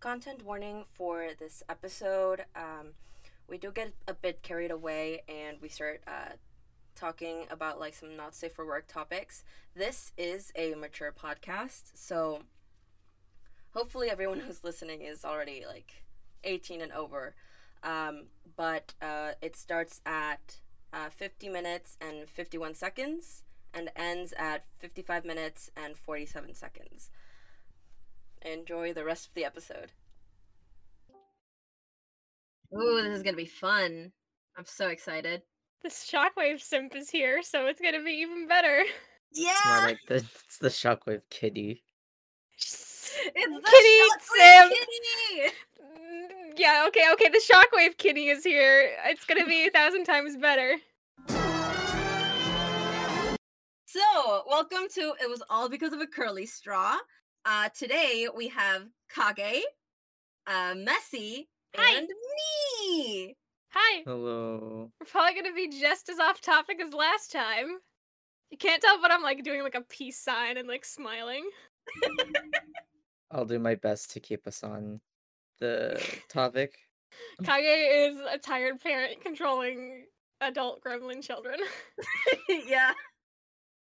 content warning for this episode. Um, we do get a bit carried away and we start uh, talking about like some not safe for work topics. This is a mature podcast, so hopefully everyone who's listening is already like 18 and over. Um, but uh, it starts at uh, 50 minutes and 51 seconds and ends at 55 minutes and 47 seconds. Enjoy the rest of the episode. Ooh, this is gonna be fun. I'm so excited. The shockwave simp is here, so it's gonna be even better. Yeah, It's more like the it's the shockwave kitty. it's the Kitty Shockwave Simp. Kitty! Mm, Yeah, okay, okay, the shockwave kitty is here. It's gonna be a thousand times better. So, welcome to It Was All Because of a Curly Straw. Uh, today we have Kage, uh, Messy, Hi. and me. Hi. Hello. We're probably gonna be just as off topic as last time. You can't tell, but I'm like doing like a peace sign and like smiling. I'll do my best to keep us on the topic. Kage is a tired parent controlling adult gremlin children. yeah.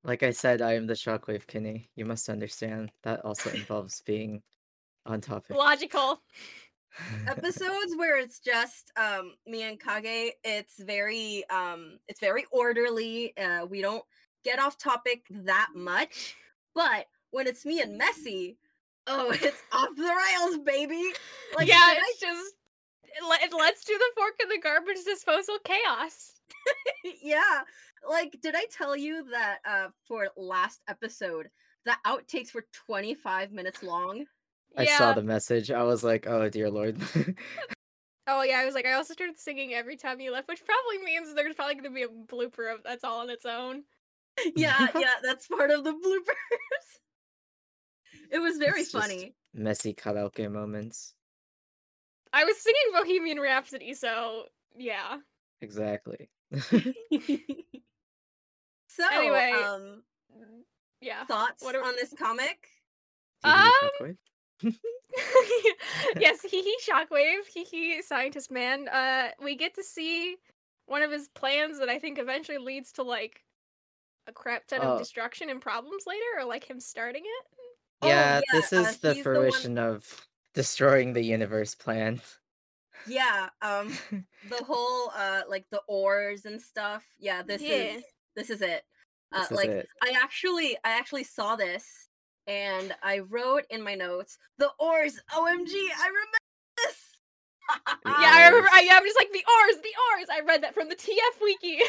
Like I said, I am the shockwave kitty. You must understand that also involves being on topic. Logical. Episodes where it's just um me and Kage, it's very um it's very orderly. Uh we don't get off topic that much. But when it's me and Messy, oh, it's off the rails, baby. Like yeah, did I just let's do the fork in the garbage disposal chaos. yeah like did i tell you that uh for last episode the outtakes were 25 minutes long I yeah. saw the message. I was like, oh dear lord. Oh yeah, I was like, I also started singing every time you left, which probably means there's probably gonna be a blooper of that's all on its own. yeah yeah that's part of the bloopers it was very It's funny Messy karaoke moments. I was singing Bohemian Rhapsody, so yeah. Exactly. So Anyway, um Yeah. thoughts what are- on this comic Um, yes, hee hee shockwave, hee hee scientist man. Uh we get to see one of his plans that I think eventually leads to like a crap ton Oh. of destruction and problems later, or like him starting it. Oh, yeah, yeah, this uh, is the he's the one- fruition of destroying the universe plan. yeah um the whole uh like the ores and stuff yeah this Yeah. is this is it uh This is like it. I actually I actually saw this and I wrote in my notes the ores OMG I remember this yeah, I remember. I, yeah, I'm just like the oars, the ours. I read that from the TF wiki.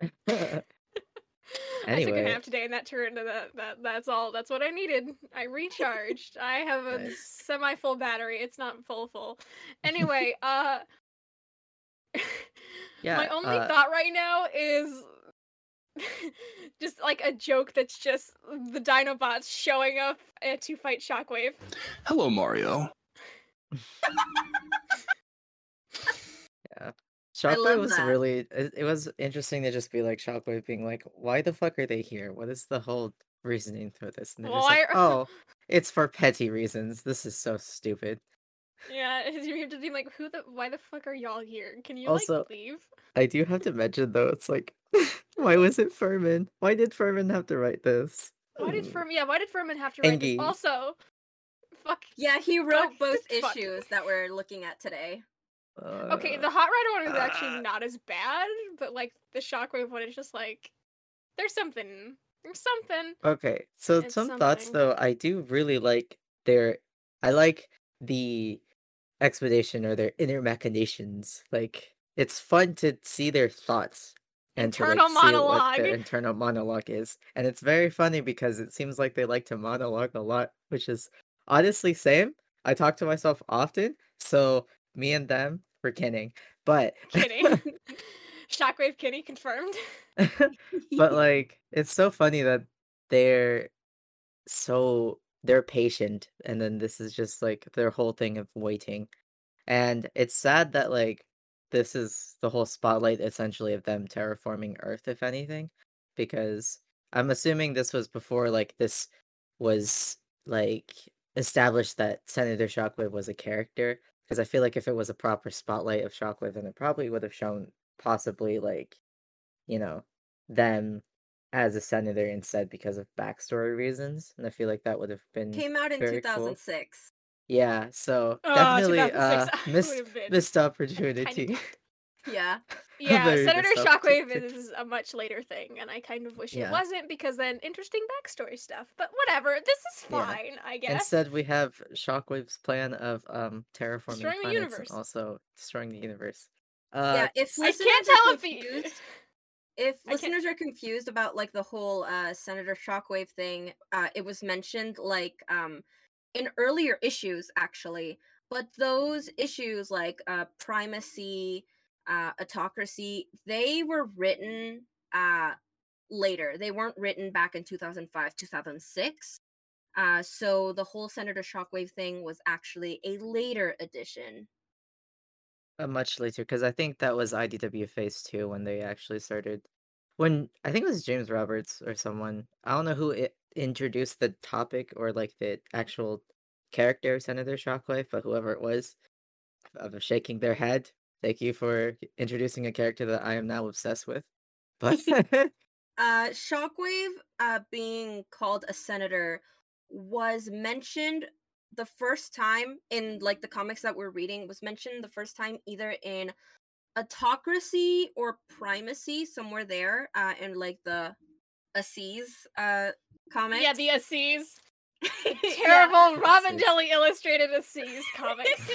I took a Anyway. nap today, and that turned into that. That that's all. That's what I needed. I recharged. I have a Nice. semi-full battery. It's not full full. Anyway, uh, yeah. my only uh, thought right now is just like a joke that's just the Dinobots showing up uh, to fight Shockwave. Hello, Mario. Yeah. I Shockwave was that. really it, it was interesting to just be like Shockwave being like, why the fuck are they here? What is the whole reasoning for this? And they're just like, Why oh, it's for petty reasons. This is so stupid. Yeah, you're just being like, who the? Why the fuck are y'all here? Can you Also- like leave? I do have to mention though, it's like why was it Furman? Why did Furman have to write this? Why did Mm. Furman? Yeah, why did Furman have to write Engie. this? Also, fuck. yeah he wrote both fuck. issues that we're looking at today Okay, Uh, the Hot Rod one is actually uh, not as bad, but like the Shockwave one is just like, there's something. There's something. Okay, so It's some thoughts though. I do really like their. I like the explanation or their inner machinations. Like it's fun to see their thoughts and to Internal like see what monologue. their internal monologue is, and it's very funny because it seems like they like to monologue a lot, which is honestly same. I talk to myself often, so me and them we're kidding, but Kidding. Shockwave Kitty confirmed. but like it's so funny that they're so they're patient and then this is just like their whole thing of waiting. And it's sad that like this is the whole spotlight essentially of them terraforming earth if anything because i'm assuming this was before like this was like established that Senator Shockwave was a character because I feel like if it was a proper spotlight of Shockwave, then it probably would have shown possibly like, you know, them as a senator instead because of backstory reasons, and I feel like that would have been Came out in very cool. 2006. Yeah, so Oh, definitely uh missed missed opportunity. tiny- Yeah. Yeah, Senator missed Shockwave opportunity. is a much later thing, and I kind of wish Yeah. it wasn't because then interesting backstory stuff. But whatever, this is Yeah. fine, I guess. Instead, we have Shockwave's plan of um terraforming Destroying the planets universe. and also destroying the universe. Uh, yeah, if I can't are tell if he. If I can't- listeners are confused about like the whole uh Senator Shockwave thing, uh it was mentioned like um in earlier issues actually, but those issues like uh primacy, uh autocracy, they were written uh later. They weren't written back in 2005, 2006. Uh so the whole Senator Shockwave thing was actually a later addition. Uh, much later because I think that was IDW Phase Two when they actually started. When I think it was James Roberts or someone I don't know who it introduced the topic or like the actual character of Senator Shockwave, but whoever it was, of shaking their head. Thank you for introducing a character that I am now obsessed with. But uh shockwave uh being called a senator was mentioned the first time in like the comics that we're reading was mentioned the first time either in autocracy or primacy somewhere there uh in like the Assis uh comics Yeah, the Assis. Yeah. Terrible Robin Assis. Jelly illustrated Assis comics.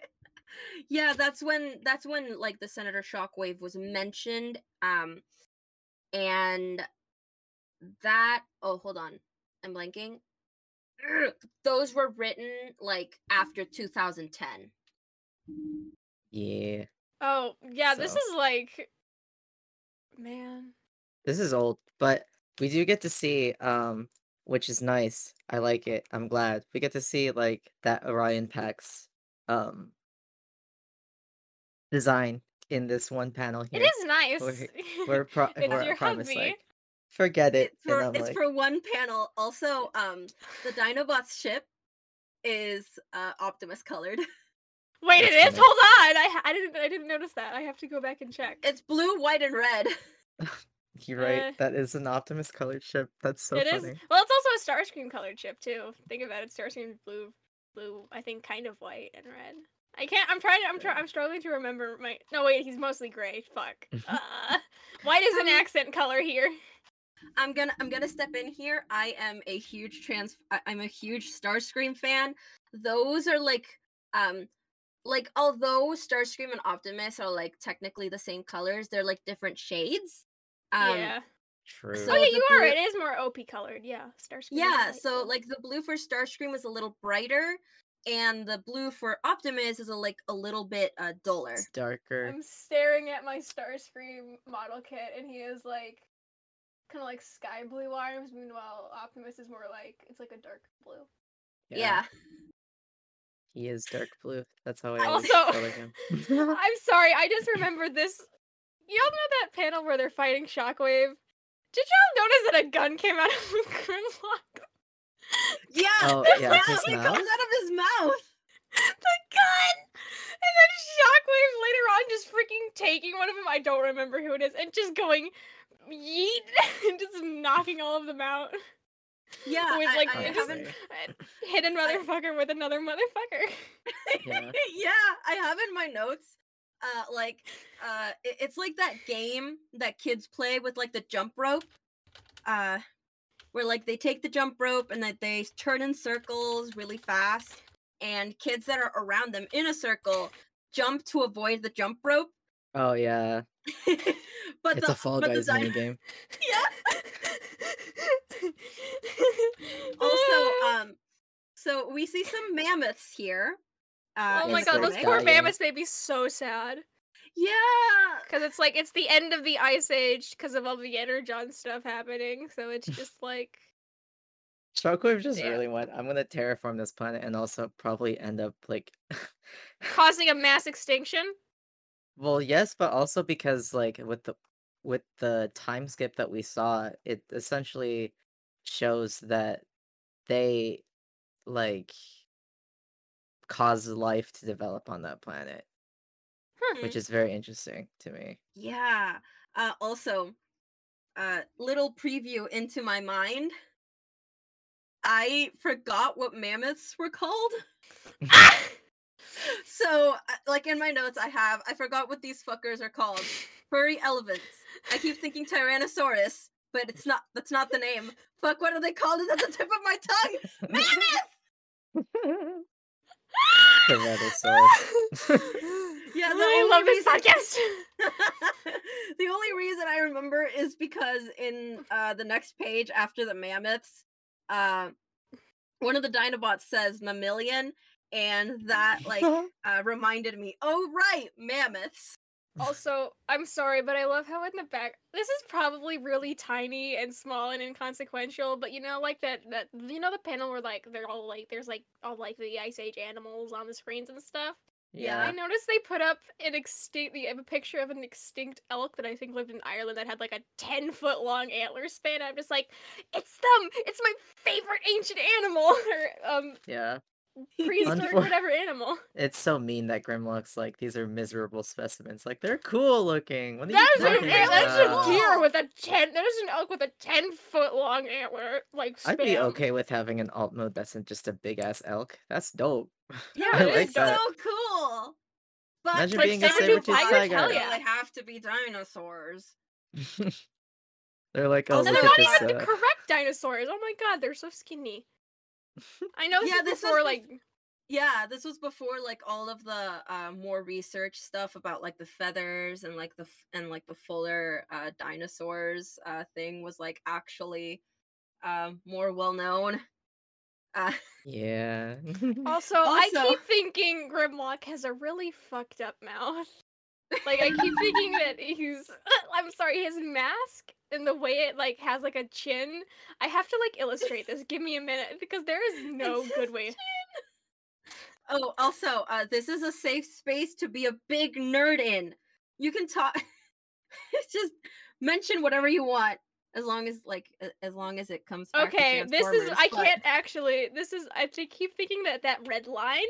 yeah that's when that's when like the senator shockwave was mentioned um and that oh hold on i'm blanking those were written like after 2010 yeah, Oh, yeah, this is like. Man. this is old, but we do get to see um which is nice. I like it. I'm glad. We get to see like that Orion Pax um design in this one panel It here. is nice. We're- We're pro- it's we're your promised hubby. like forget it. it's for it's like, for one panel also um the dinobots ship is uh optimus colored Wait, it That's is. funny. Hold on. I, I didn't. I didn't notice that. I have to go back and check. it's blue white and red you're right. uh, that is an Optimus colored ship. That's so It is. funny. Well, it's also a Starscream colored chip too. Think about it. Starscream blue, blue. I think kind of white and red. I can't. I'm trying. to I'm trying. I'm struggling to remember my. No, wait. He's mostly gray. Fuck. Uh, white is an Um, accent color here. I'm gonna I'm gonna step in here. I am a huge trans I- I'm a huge Starscream fan. Those are like um like although Starscream and Optimus are like technically the same colors, they're like different shades. Um yeah. True. so- oh yeah, the you are. It is more OP colored. Yeah. Starscream. yeah, so like the blue for Starscream is a little brighter and the blue for Optimus is a like a little bit uh duller. it's darker. I'm staring at my Starscream model kit, and he is like kind of like sky blue arms. Meanwhile, Optimus is more like it's like a dark blue. Yeah. He is dark blue. That's how I I- Also- him. I'm sorry, I just remembered this. Y'all know that panel where they're fighting Shockwave? Did y'all notice that a gun came out of Grimlock? Yeah. Oh, the yeah, gun his comes out of his mouth. the gun! And then Shockwave later on just freaking taking one of them, I don't remember who it is, and just going yeet and just knocking all of them out. Yeah, With, I- like, I, just- haven't A hidden motherfucker with another motherfucker. Yeah. yeah, I have in my notes. Uh, like, uh, it- it's like that game that kids play with like the jump rope. Uh, where like they take the jump rope and that they turn in circles really fast, and kids that are around them in a circle jump to avoid the jump rope. Oh yeah. but It's the a Fall but the Guys dino- minigame. yeah. also, um, so we see some mammoths here. Uh, oh my god, those poor mammoths made me so sad. Yeah. Because it's like it's the end of the ice age because of all the energon stuff happening. So it's just like Shockwave just Yeah. really went. I'm gonna terraform this planet and also probably end up like. causing a mass extinction. well, yes, but also because like with the with the time skip that we saw, it essentially shows that they like cause life to develop on that planet, Hmm. which is very interesting to me. Yeah. Uh, also, uh, little preview into my mind. I forgot what mammoths were called. So, uh, like in my notes, I have I forgot what these fuckers are called. Furry elephants. I keep thinking Tyrannosaurus, but it's not. That's not the name. Fuck, what are they called? It's at the tip of my tongue. Mammoth. Tyrannosaurus. Yeah, the I only love this reason- podcast. the only reason I remember is because in uh, the next page after the mammoths, uh, one of the Dinobots says mammalian, and that like uh, reminded me. Oh right, mammoths. Also, I'm sorry, but I love how in the back this is probably really tiny and small and inconsequential, but you know, like that that you know the panel where like they're all like there's like all like the ice age animals on the screens and stuff. Yeah. I noticed they put up an extinct the a picture of an extinct elk that I think lived in Ireland that had like a ten foot long antler span. I'm just like, it's them! It's my favorite ancient animal or um yeah. prehistoric Unfor- whatever animal. It's so mean that Grimlock's like these are miserable specimens. Like they're cool looking. What That you an that's a deer with a ten. That is an elk with a ten foot long antler. Like I'd be okay with having an alt mode that's just a big ass elk. That's dope. Yeah, I it like is it's that. so cool. But Imagine Like being a saber-tooth saber-tooth tigers? tiger. Hell yeah. They have to be dinosaurs. they're like, oh, Also, And they're not this. even the uh, correct dinosaurs. Oh my god, they're so skinny. I know this Yeah, is this was before bef- like Yeah, this was before like all of the uh, more research stuff about like the feathers and like the f- and like the fuller uh, dinosaurs uh, thing was like actually um, more well known. Uh, Yeah. Also, I keep thinking Grimlock has a really fucked up mouth. Like I keep thinking that he's I'm sorry, his mask and the way it like has like a chin. I have to like illustrate this. Give me a minute because there is no It's good his way. oh, also, uh, this is a safe space to be a big nerd in. You can talk. just mention whatever you want, as long as like as long as it comes. Back to Okay, this is Transformers, I but- can't actually. This is I keep thinking that that red line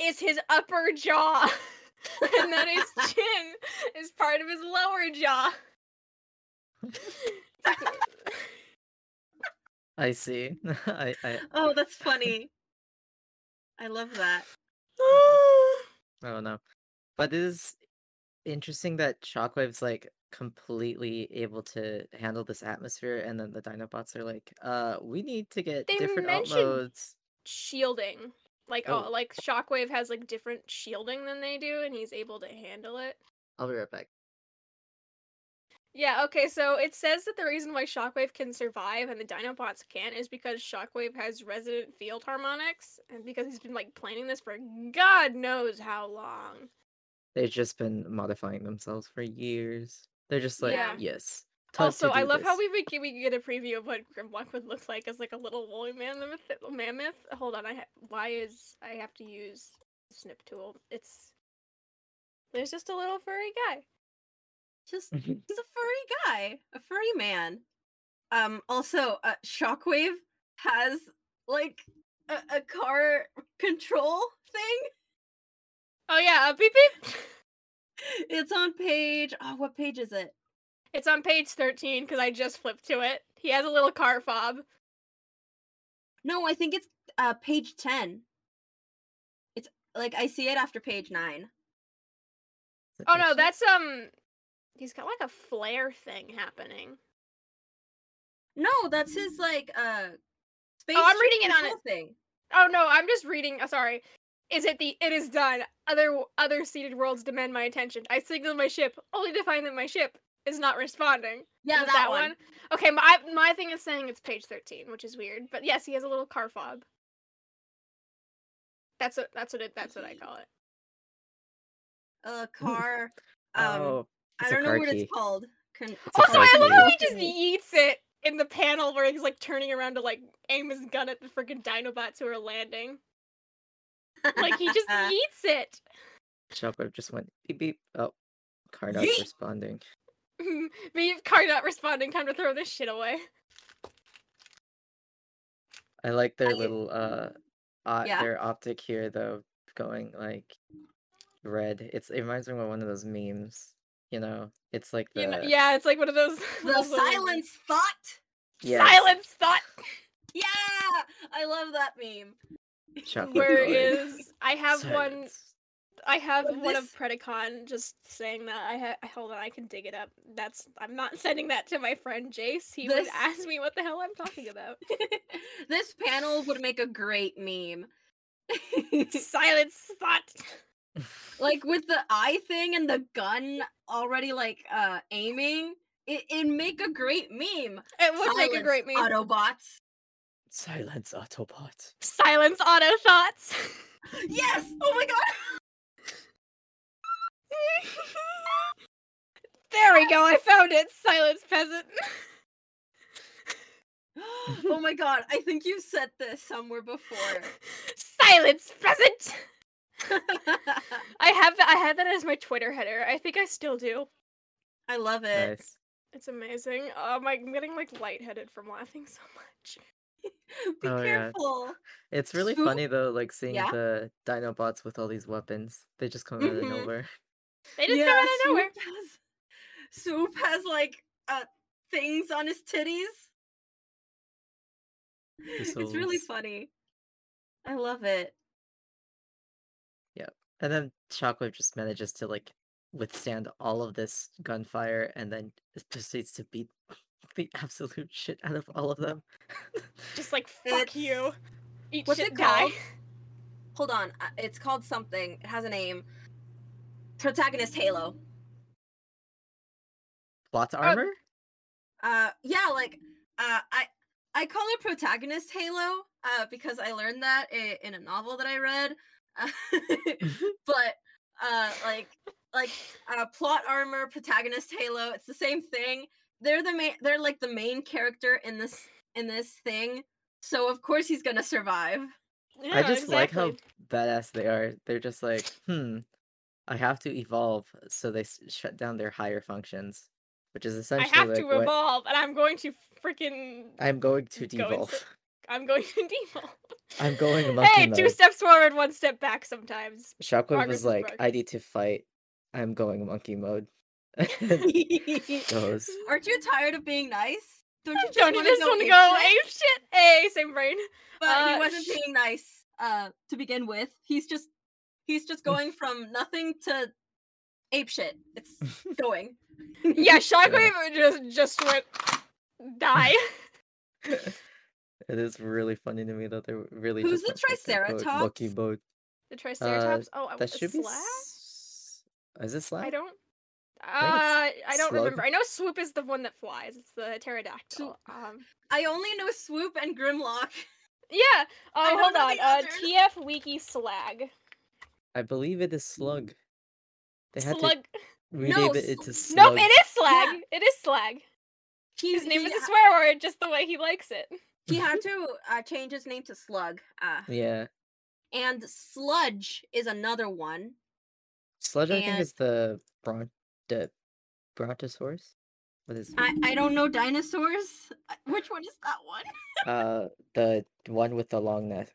is his upper jaw, and that his chin is part of his lower jaw. I see. I, I Oh, that's funny. I love that. oh don't. But it is interesting that Shockwave's like completely able to handle this atmosphere and then the Dinobots are like, uh, we need to get They different modes. shielding. Like Oh. oh. like Shockwave has like different shielding than they do, and he's able to handle it. I'll be right back. Yeah, okay, so it says that the reason why Shockwave can survive and the Dinobots can't is because Shockwave has resident field harmonics, and because he's been like planning this for God knows how long. They've just been modifying themselves for years. They're just like, Yeah. yes. time Also, I do love how this." we would get, we get a preview of what Grimlock would look like as like a little woolly mammoth. Mammoth. Hold on, I ha- why is I have to use snip tool? It's there's just a little furry guy. Just he's a furry guy, a furry man. Um. Also, uh, Shockwave has like a, a car control thing. Oh yeah, a beep beep. It's on page. Oh, what page is it? It's on page 13 because I just flipped to it. He has a little car fob. No, I think it's uh page ten. It's like I see it after page nine. Oh no, that's um he's got like a flare thing happening. No, that's his like uh space. Oh, I'm ship reading it on control thing. Oh no, I'm just reading. uh, sorry. Is it the it is done. Other other seeded worlds demand my attention. I signal my ship only to find that my ship is not responding. Yeah, Is it that, one. Okay, my my thing is saying it's page 13, which is weird. But yes, he has a little car fob. That's what that's what it that's what I call it. A car. Um, Oh, I it's a don't know what key. it's called. Con- It's Also, car I love key. how he just eats it in the panel where he's like turning around to like aim his gun at the freaking Dinobots who are landing. Like he just eats it. Shockwave just went beep beep. Oh, car not Yeet. responding. Me car not responding. Time to throw this shit away. I like their I- little uh uh, Yeah. their optic here though, going like red. It's it reminds me of one of those memes. You know, it's like the You know, yeah, it's like one of those. The silence thought. Yes. Silence thought. Yeah, I love that meme. Chocolate Where colored. is I have one I have What one of this- Predacon just saying that. I ha- hold on, I can dig it up. That's I'm not sending that to my friend Jace. He This- would ask me what the hell I'm talking about. this panel would make a great meme. Silence thought. like with the eye thing and the gun already like uh aiming, it it'd make a great meme. It would make a great meme. Autobots. Silence Autobot. Silence auto thoughts. Yes! Oh my god! there we go. I found it. Silence peasant. oh my god, I think you said this somewhere before. Silence peasant. I have I have that as my Twitter header. I think I still do. I love it. Nice. It's amazing. Um, I'm getting like lightheaded from laughing so much. Be Oh, yeah. careful. It's really Swoop? funny though, like seeing Yeah? the Dinobots with all these weapons. They just come out of Mhm. nowhere. They just come out of nowhere. Swoop has, Swoop has like uh things on his titties. It's really funny. I love it. Yeah. And then Shockwave just manages to like withstand all of this gunfire and then proceeds to beat the absolute shit out of all of them. Just like fuck you. Eat What's shit, it die. called? Hold on, uh, it's called something. It has a name. Protagonist Halo. Plot armor? Uh, yeah, like uh, I I call it Protagonist Halo uh, because I learned that i- in a novel that I read. Uh, but uh, like like uh, plot armor, protagonist Halo, it's the same thing. They're the main. They're like the main character in this in this thing. So of course he's gonna survive. Yeah, I just like how badass they are. They're just like, hmm, I have to evolve, so they s- shut down their higher functions, which is essentially I have like to what evolve, and I'm going to freaking. I'm going to go devolve. into- I'm going to devolve. I'm going monkey mode. Hey, two steps forward, one step back. Sometimes. Shockwave progress was like, progress. I need to fight. I'm going monkey mode. Goes. Aren't you tired of being nice? Don't you just Don't you just want to go ape shit? Hey, same brain. But Uh, he wasn't sh- being nice uh, to begin with. He's just he's just going from nothing to ape shit. It's going. Yeah, Shockwave just just went die. it is really funny to me that they're really Who's just the went, like, going monkey Triceratops? mode. The Triceratops. oh, Uh, That a should be. S- Is it Slag? I don't. Uh, I don't Slug. remember. I know Swoop is the one that flies. It's the pterodactyl. Um, I only know Swoop and Grimlock. yeah. Oh, don't hold on. the Uh. TF Wiki Slag. I believe it is Slug. They had Slug. to rename No, it into Sl- Slug. Nope, it is Slag. It is Slag. He, His name he, is a swear word, just the way he likes it. he had to uh, change his name to Slug. Uh, Yeah, and Sludge is another one. Sludge. I think is the Bron- the Brontosaurus. What is I, I don't know dinosaurs. Uh, Which one is that one? uh the one with the long neck?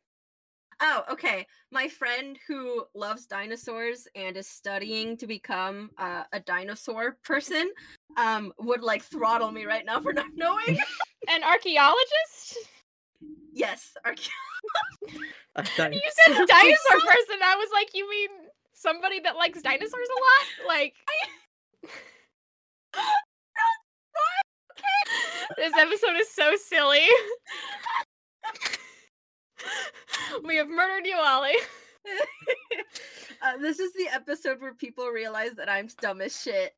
Oh, okay. My friend who loves dinosaurs and is studying to become uh, a dinosaur person um would like throttle me right now for not knowing. An archaeologist? yes, archaeologist. You you said said- dinosaur person. I was like, you mean somebody that likes dinosaurs a lot? Like. this episode is so silly. we have murdered you, Ollie. uh, this is the episode where people realize that I'm dumb as shit.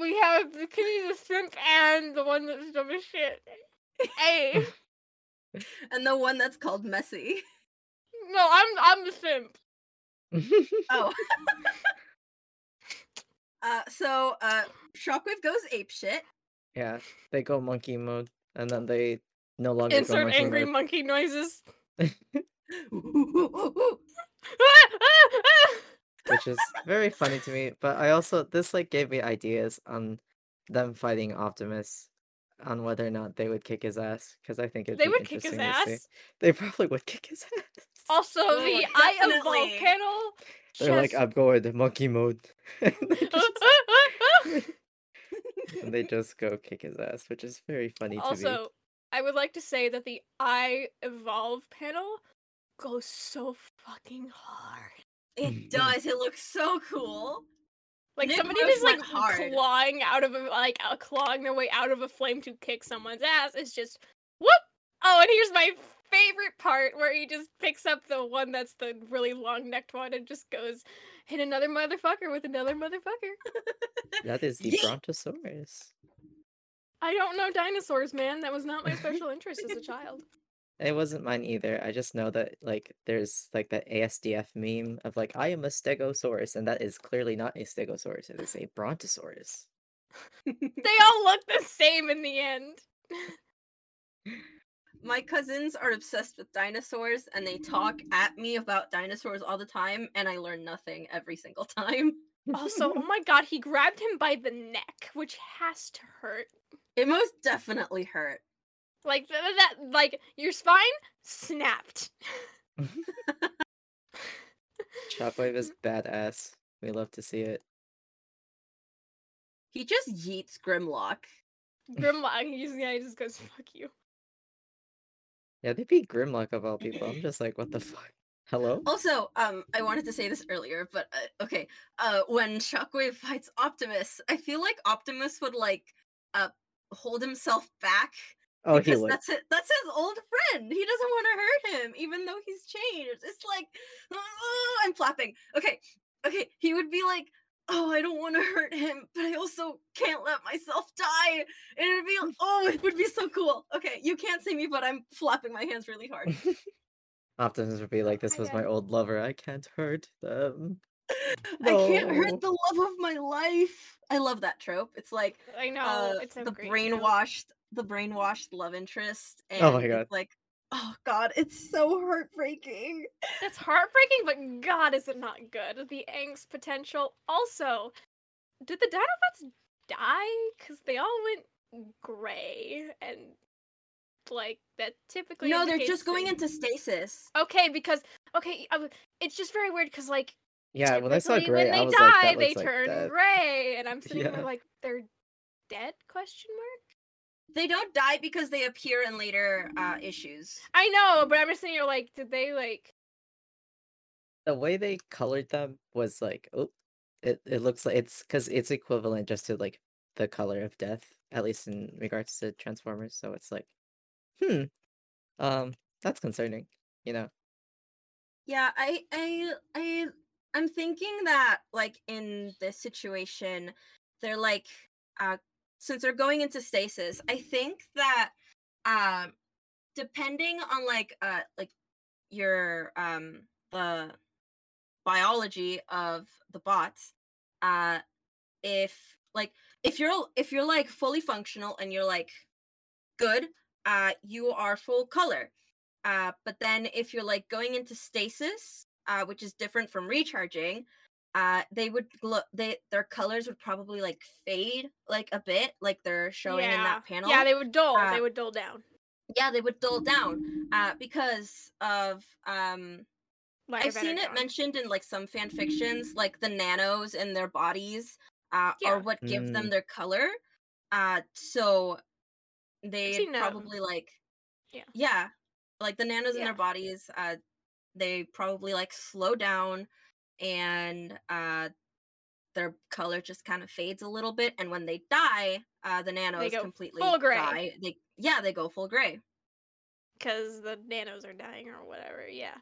We have the kitty, the shrimp, and the one that's dumb as shit. Hey, and the one that's called messy. no, I'm I'm the shrimp. Oh. uh, so uh, Shockwave goes ape shit. yeah, they go monkey mode, and then they no longer go Insert monkey angry mode. monkey noises. which is very funny to me. But I also this like gave me ideas on them fighting Optimus. On whether or not they would kick his ass because I think it'd They be would kick his interesting see. ass. They probably would kick his ass. Also, Oh, the I evolve definitely. panel. They're like, I'm going to monkey mode. and, they just, and they just go kick his ass, which is very funny to me. also, I would like to say that the I evolve panel goes so fucking hard. It does. It looks so cool. Like Nick somebody Rose just like hard. clawing out of a like uh, clawing their way out of a flame to kick someone's ass is just whoop. Oh, and here's my favorite part where he just picks up the one that's the really long necked one and just goes hit another motherfucker with another motherfucker. That is the Brontosaurus. I don't know dinosaurs, man. That was not my special interest as a child. It wasn't mine either. I just know that like there's like that ASDF meme of like I am a Stegosaurus, and that is clearly not a Stegosaurus. It is a Brontosaurus. They all look the same in the end. My cousins are obsessed with dinosaurs and they talk at me about dinosaurs all the time, and I learn nothing every single time. Also, oh my god, he grabbed him by the neck, which has to hurt. It most definitely hurt. Like th- th- that, like your spine snapped. Shockwave is badass. We love to see it. He just yeets Grimlock. Grimlock, he just, yeah, he just goes, fuck you. Yeah, they beat Grimlock of all people. I'm just like, what the fuck? Hello? Also, um, I wanted to say this earlier, but uh, okay. Uh, when Shockwave fights Optimus, I feel like Optimus would like uh hold himself back Oh, he because would. that's it. That's his old friend. He doesn't want to hurt him, even though he's changed. It's like "Ah," I'm flapping. Okay, okay. He would be like, "Oh, I don't want to hurt him, but I also can't let myself die." And it'd be, oh, it would be so cool. Okay, you can't see me, but I'm flapping my hands really hard. Optimus would be like, this was my old lover. I can't hurt them. I can't hurt the love of my life. I love that trope. It's like I know uh, it's a the great brainwashed, the brainwashed love interest. And Oh my God. It's like, oh god, it's so heartbreaking. It's heartbreaking, but God, is it not good? The angst potential. Also, did the Dinobots die? Because they all went gray and like that typically. no, they're indicates just going they- into stasis. Okay, because okay, I w- it's just very weird because like Yeah, when I saw typically Gray, when they I was die, like, they looks like turn gray, and I'm sitting Yeah. there like they're dead? Question mark. They don't die because they appear in later uh, issues. I know, but I'm just saying, you're like, did they like? The way they colored them was like, oh, it, it looks like it's because it's equivalent just to like the color of death, at least in regards to Transformers. So it's like, hmm, um, that's concerning, you know. Yeah, I, I, I, I'm thinking that like in this situation, they're like, uh, since they're going into stasis, I think that, um, depending on like, uh, like your um the biology of the bots, uh, if like if you're if you're like fully functional and you're like good, uh, you are full color. Uh, but then if you're like going into stasis, uh, which is different from recharging, uh, they would glow. They their colors would probably like fade like a bit, like they're showing in that panel. Yeah, they would dull. Uh, they would dull down. yeah, they would dull down uh, because of um. Light I've seen it Energon. mentioned in like some fan fictions, like the nanos in their bodies uh, Yeah. are what give them Mm. their color. Uh, so they seen, probably like yeah. yeah, like the nanos in their bodies. Uh, they probably like slow down, and uh, their color just kind of fades a little bit. And when they die, uh, the nanos completely full gray. die. They yeah, they go full gray. because the nanos are dying or whatever. Yeah.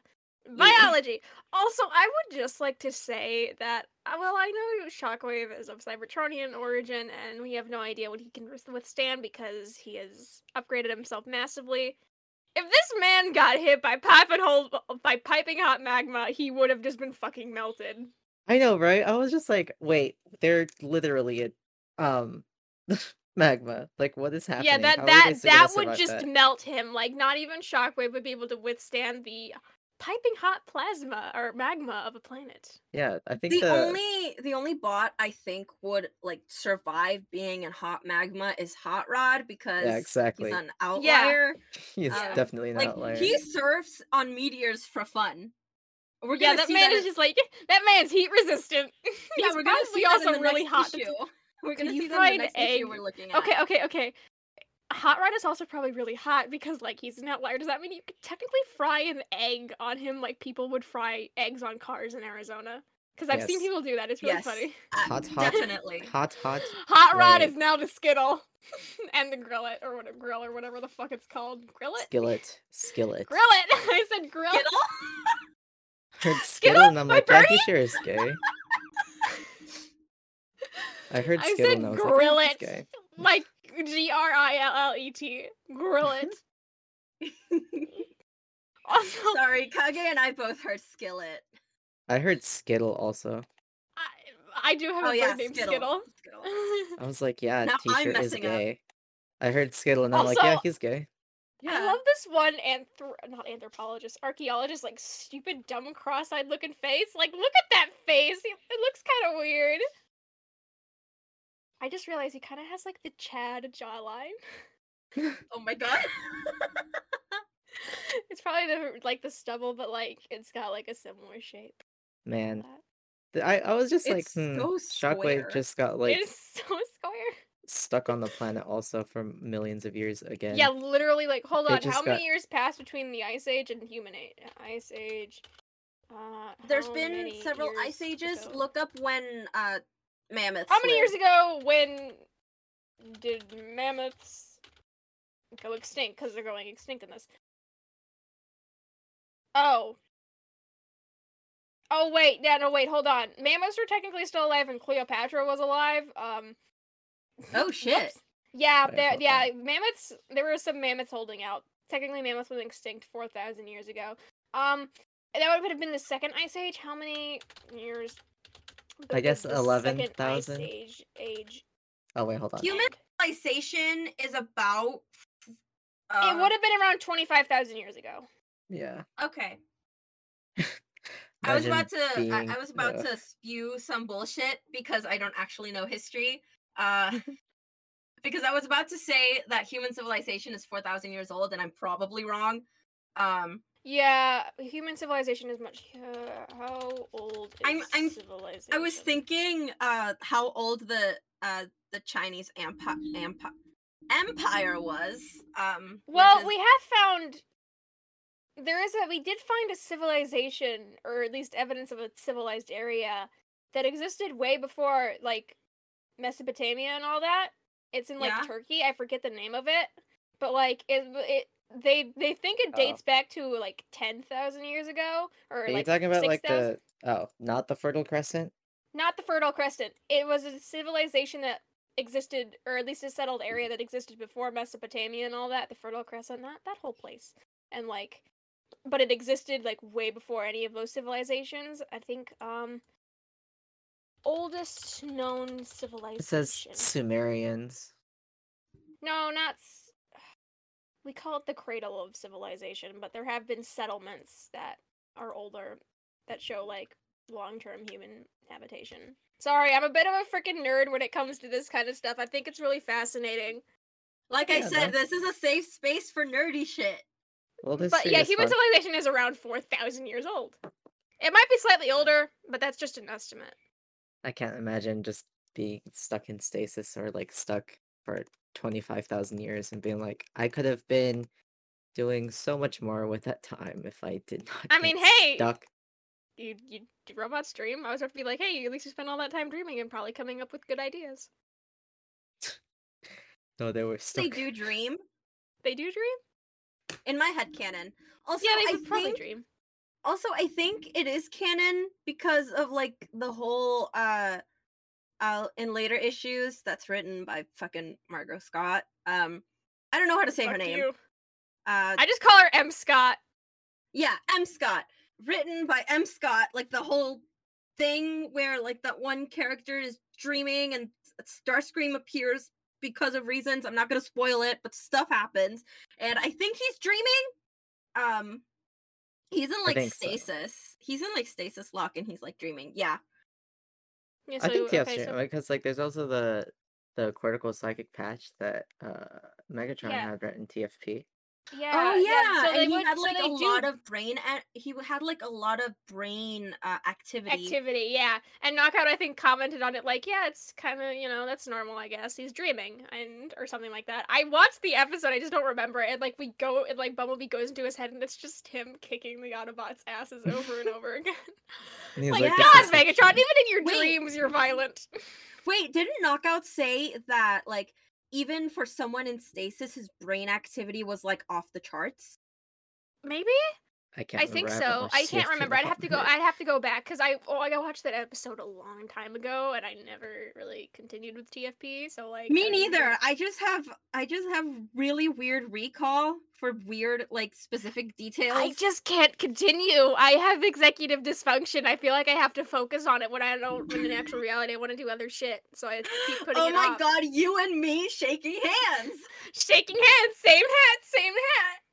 Yeah. Biology. Also, I would just like to say that, uh, well, I know Shockwave is of Cybertronian origin, and we have no idea what he can withstand because he has upgraded himself massively. If this man got hit by piping hole by piping hot magma, he would have just been fucking melted. I know, right? I was just like, wait, they're literally at um magma. Like, what is happening? Yeah, that How that that would just that? melt him. Like not even Shockwave would be able to withstand the piping hot plasma or magma of a planet. Yeah, I think the, the, only the only bot I think would like survive being in hot magma is Hot Rod because yeah, exactly. he's an outlier. Yeah. he's um, definitely an Like outlier. he surfs on meteors for fun. We're Yeah, that man that is just like that man's heat resistant. yeah, we're gonna probably see that also in the really next hot. Issue. We're gonna you see that in the next egg- issue we're looking at. Okay, okay, okay. Hot Rod is also probably really hot because like he's an outlier. Does that mean you could technically fry an egg on him like people would fry eggs on cars in Arizona? Because I've seen people do that. It's really Yes. funny. Uh, Hot, hot. Definitely. hot, hot. Hot Rod Right. is now the Skittle and the Grillet or whatever grill or whatever the fuck it's called. Grillet. Skillet, skillet. Grillet. I said grill. Skittle? heard Skittle? skittle, and I'm My like, yeah, birdie? he sure is gay. I heard I skittle, said and I was like, yeah, he's gay. Like G R I L L E T. Grillet. Also, Sorry, Kage and I both heard Skillet. I heard skittle also. I, I do have Oh a yeah, bird named Skittle. Skittle. Skittle. I was like, yeah, Now I'm t-shirt is messing up. gay. I heard skittle, and I'm like, yeah, he's gay. I love this one anthro- not anthropologist, archaeologist, like stupid, dumb, cross-eyed looking face. Like, look at that face. It, it looks kind of weird. I just realized he kind of has like the Chad jawline. Oh my god. it's probably the like the stubble, but like it's got like a similar shape. Man, I I was just like, It's hmm. so Shockwave just got like it is so square. stuck on the planet also for millions of years again. Yeah, literally. Like, hold They on. just How many years passed between the Ice Age and Human Age? Ice Age. Uh, There's how been several ice ages. ago? Look up when uh mammoths. How many years ago when did mammoths go extinct? Because they're going extinct in this. Oh. Oh wait, yeah, no wait, hold on. Mammoths were technically still alive and Cleopatra was alive. Um. Oh shit. Yeah, there, yeah, that. mammoths. There were some mammoths holding out. Technically, mammoths was extinct four thousand years ago. Um, that would have been the second ice age. How many years? I guess the second 11,000? Age, age Oh wait, hold on. Human civilization is about. it uh, would have been around twenty five thousand years ago. Yeah. Okay. I was about Imagine to. I, I was about uh, to spew some bullshit because I don't actually know history. Uh, because I was about to say that human civilization is four thousand years old, and I'm probably wrong. Um, Yeah, human civilization is much. Uh, how old is I'm- I'm- civilization? I was thinking uh how old the uh the Chinese empire empire empire was. Um, Well, is- we have found there is a we did find a civilization or at least evidence of a civilized area that existed way before like Mesopotamia and all that. It's in like Yeah? Turkey. I forget the name of it, but like it it they they think it Oh. dates back to like 10,000 years ago or Are you talking about like 6,000 the oh, not the Fertile Crescent? not the Fertile Crescent. It was a civilization that existed, or at least a settled area that existed before Mesopotamia and all that. The Fertile Crescent, not that whole place, and like, but it existed like way before any of those civilizations. I think um, oldest known civilization. It says Sumerians. no, not. We call it the cradle of civilization, but there have been settlements that are older that show like long-term human habitation. Sorry, I'm a bit of a freaking nerd when it comes to this kind of stuff. I think it's really fascinating. like I said, no. this is a safe space for nerdy shit. Well, this But yeah, human fun. civilization is around 4,000 years old. It might be slightly older, but that's just an estimate. I can't imagine just being stuck in stasis or like stuck for 25,000 years and being like, I could have been doing so much more with that time if I did not. I mean, hey, stuck. You, you do robots dream? I was about to be like, hey, at least you spent all that time dreaming and probably coming up with good ideas. No, they were stuck. They do dream They do dream? in my head canon. Also, yeah, they I probably think, dream. also I think it is canon because of like the whole uh uh in later issues that's written by fucking Margot Scott. Um I don't know how to say her name. you. Uh I just call her M. Scott. yeah, M Scott. Written by M Scott, like the whole thing where like that one character is dreaming and Starscream appears because of reasons. I'm not gonna spoil it, but stuff happens. And I think he's dreaming. Um He's in like think so. stasis. He's in like stasis lock and he's like dreaming. Yeah. Yeah, I think so- TF's okay, so- because like there's also the the cortical psychic patch that uh Megatron Yeah. had written TFP. Yeah, oh yeah, so they and he would- had like they a do lot of brain. A- he had like a lot of brain uh, activity. activity yeah and knockout i think commented on it like yeah it's kind of you know that's normal i guess he's dreaming and or something like that i watched the episode i just don't remember it and like we go and like bumblebee goes into his head and it's just him kicking the autobots asses over and over again And like, like, "This god megatron even in your Wait. dreams you're violent Wait, didn't Knockout say that like even for someone in stasis, his brain activity was like off the charts? maybe I can't. I think so. watched I can't remember. I'd have to go. I'd have to go back because I oh I watched that episode a long time ago, and I never really continued with TFP. So like Me I neither. know. I just have I just have really weird recall for weird like specific details. I just can't continue. I have executive dysfunction. I feel like I have to focus on it when I don't. when In actual reality, I want to do other shit. So I keep putting oh it my off. god, you and me shaking hands. Shaking hands, same hat, same hat.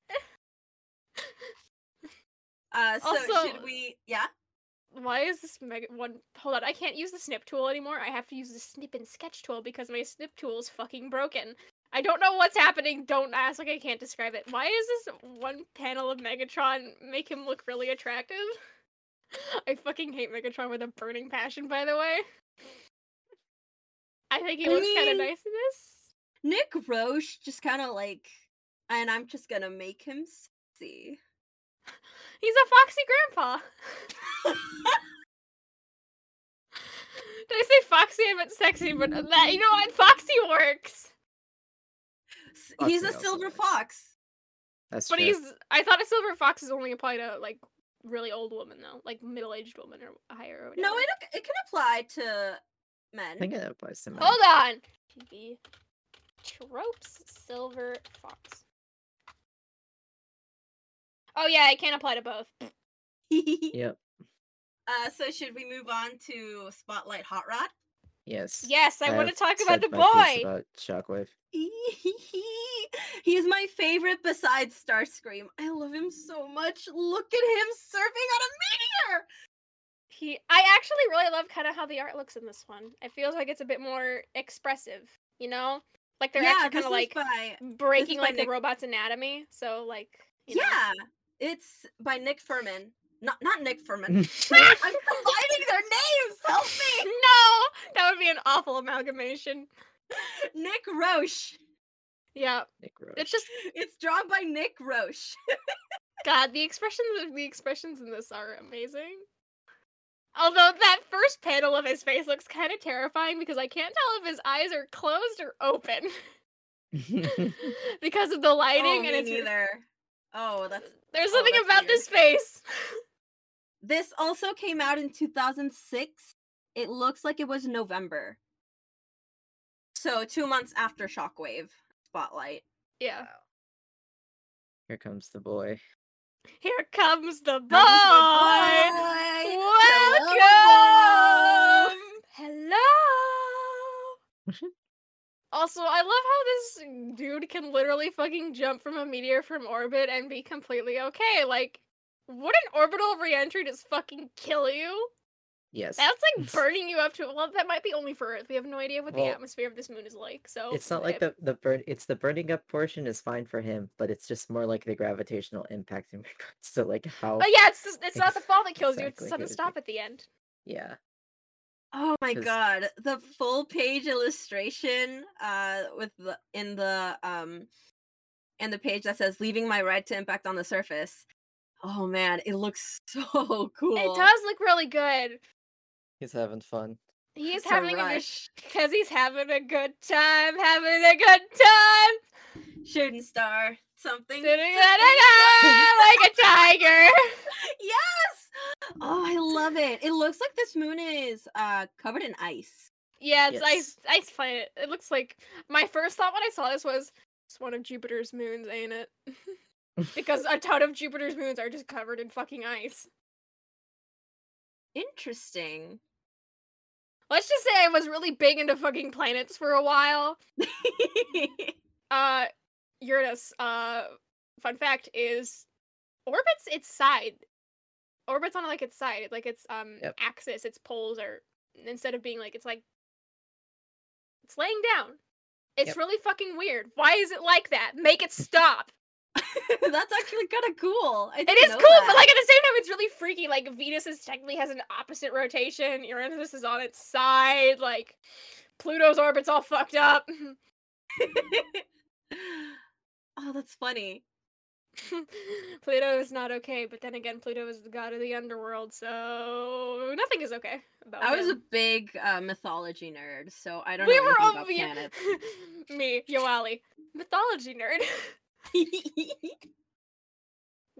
Uh, so Also- should we? Yeah. Why is this mega one? Hold on, I can't use the snip tool anymore. I have to use the snip and sketch tool because my snip tool is fucking broken. I don't know what's happening. Don't ask. Like I can't describe it. Why is this one panel of Megatron make him look really attractive? I fucking hate Megatron with a burning passion. By the way, I think he I looks kind of nice in this. Nick Roche just kind of like, and I'm just gonna make him sexy. He's a foxy grandpa. Did I say foxy? I meant sexy, but that you know what? Foxy works. S- He's a silver works. fox. That's But true. he's. I thought a silver fox is only applied to like really old women though, like middle aged women or higher. Or No, it it can apply to men. I think it applies to men. Hold on. TV tropes silver fox. Oh yeah, it can't apply to both. Yep. Uh, so should we move on to Spotlight Hot Rod? Yes. Yes, I, want to talk about said the my piece boy. About Shockwave. He's my favorite besides Starscream. I love him so much. Look at him surfing on a meteor. He, I actually really love kind of how the art looks in this one. It feels like it's a bit more expressive, you know, like they're yeah, actually kind of like by breaking like Nick- the robot's anatomy. So like, you know. Yeah, it's by Nick Furman. Not not Nick Furman. I'm combining their names. Help me, no, that would be an awful amalgamation. Nick Roche. Yeah, Nick Roche. it's just It's drawn by Nick Roche. God. The expressions, the expressions in this are amazing. Although that first panel of his face looks kind of terrifying because I can't tell if his eyes are closed or open because of the lighting oh, and it's neither. Oh, that's there's Oh, something that's about weird. this face. This also came out in 2006. It looks like it was November. So, two months after Shockwave Spotlight. Yeah. Here comes the boy. Here comes the boy. Comes the boy. Hello, Welcome. Hello. also, I love how this dude can literally fucking jump from a meteor from orbit and be completely okay. Like, would an orbital reentry just fucking kill you? Yes. That's like burning you up to. Well, that might be only for Earth. We have no idea what the atmosphere of this moon is like. So It's not like the the burn. It's the burning up portion is fine for him, but it's just more like the gravitational impact in regards to like how. But yeah, it's just, it's not the fall that kills you. It's the exactly, sudden stop at the end. Yeah. Oh my 'Cause- god, the full page illustration uh with the in the um in the page that says leaving my ride to impact on the surface. Oh man, it looks so cool. It does look really good. He's having fun. He's It's having a good rush. because he's having a good time, having a good time, Shooting star. Something. sitting something, like a tiger. yes! Oh, I love it. It looks like this moon is uh covered in ice. Yeah, it's Yes. ice ice planet. It looks like my first thought when I saw this was it's one of Jupiter's moons, ain't it? because a ton of Jupiter's moons are just covered in fucking ice. Interesting. Let's just say I was really big into fucking planets for a while. Uh Uranus, uh fun fact is orbits its side. Orbits on like its side, like its um Yep. axis, its poles are instead of being like it's like it's laying down. It's Yep. really fucking weird. Why is it like that? Make it stop. That's actually kind of cool. It is cool, that. but like at the same time, it's really freaky. Like Venus is technically has an opposite rotation. Uranus is on its side. Like Pluto's orbit's all fucked up. oh, that's funny. Pluto is not okay, but then again, Pluto is the god of the underworld, so nothing is okay about I was a big uh, mythology nerd, so I don't we know were all about planets. me, Yoali, mythology nerd.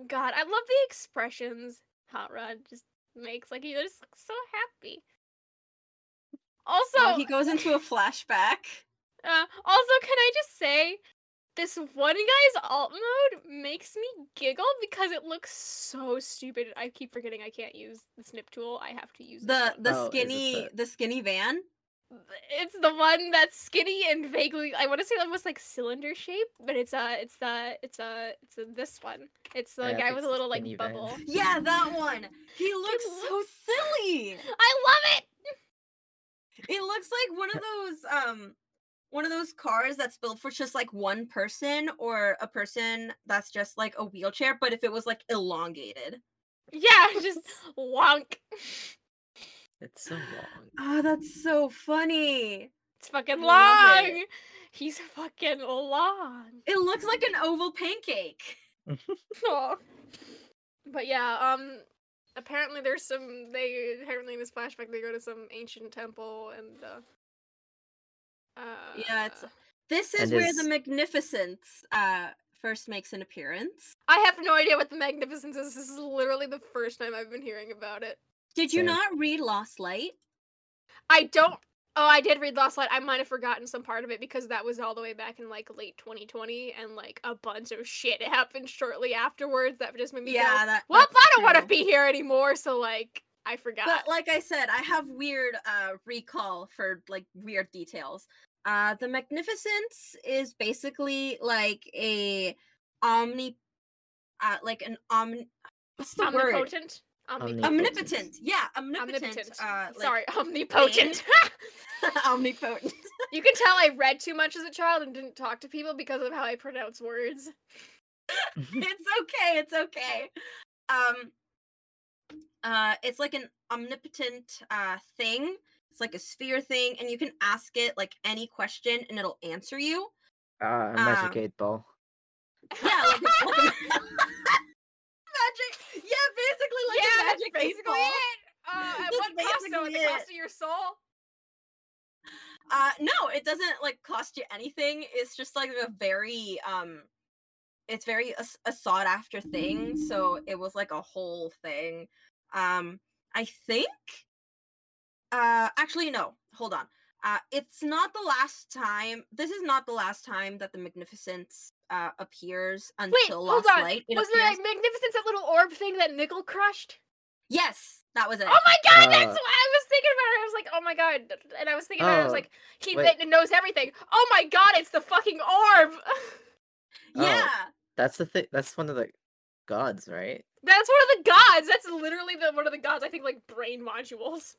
God, I love the expressions Hot Rod just makes. Like he just looks so happy. Also, oh, he goes into a flashback. Uh, also, can I just say, this one guy's alt mode makes me giggle because it looks so stupid. I keep forgetting I can't use the snip tool. I have to use The the Oh, skinny the- the skinny van. It's the one that's skinny and vaguely. I want to say almost like cylinder shape, but it's uh, it's the, it's uh, it's uh, this one. It's the Yeah, guy it's with a the little like skinny van. bubble. Yeah, that one. He looks so silly. I love it. It looks like one of those um one of those cars that's built for just like one person or a person that's just like a wheelchair, but if it was like elongated. Yeah, just wonk. It's so long. Oh, that's so funny. It's fucking I love it. long. He's fucking long. It looks like an oval pancake. Aw. But yeah, um apparently there's some they apparently in this flashback they go to some ancient temple and uh uh Yeah, it's- This is And where is- the Magnificence uh first makes an appearance. I have no idea what the magnificence is. This is literally the first time I've been hearing about it. Did you Same. not read Lost Light? I don't Oh, I did read Lost Light. I might have forgotten some part of it because that was all the way back in like late 2020 and like a bunch of shit happened shortly afterwards that just made me go, Yeah, that. Well, that's I don't want to be here anymore, so like I forgot. But like I said, I have weird uh recall for like weird details. Uh the Magnificence is basically like a omni uh like an omni what's the word? Omnipotent. Omnipotent. Omnipotent. Yeah, omnipotent. Omnipotent. Uh like, Sorry, omnipotent. omnipotent. you can tell I read too much as a child and didn't talk to people because of how I pronounce words. it's okay, it's okay. Um uh it's like an omnipotent uh thing. It's like a sphere thing and you can ask it like any question and it'll answer you. Ah, a Um, magic eight ball. Yeah, like a, like a magic. Yeah, basically like yeah, a that's magic eight basically ball. it. Uh, at what cost though? At the cost of your soul? Uh no, it doesn't like cost you anything. It's just like a very um it's very a sought after thing, so it was like a whole thing. Um I think uh actually no, hold on. Uh it's not the last time. This is not the last time that the Magnificence uh appears until Wait, hold Lost on. Light. It Was the appears- magnificence that little orb thing that Nickel crushed? Yes, that was it. Oh my god, that's Uh, what I was thinking about it. I was like, oh my god. And I was thinking about it, I was Oh, like, he knows everything. Oh my god, it's the fucking orb! Oh, yeah. That's the thing. That's one of the gods, right? That's one of the gods. That's literally the one of the gods. I think like brain modules.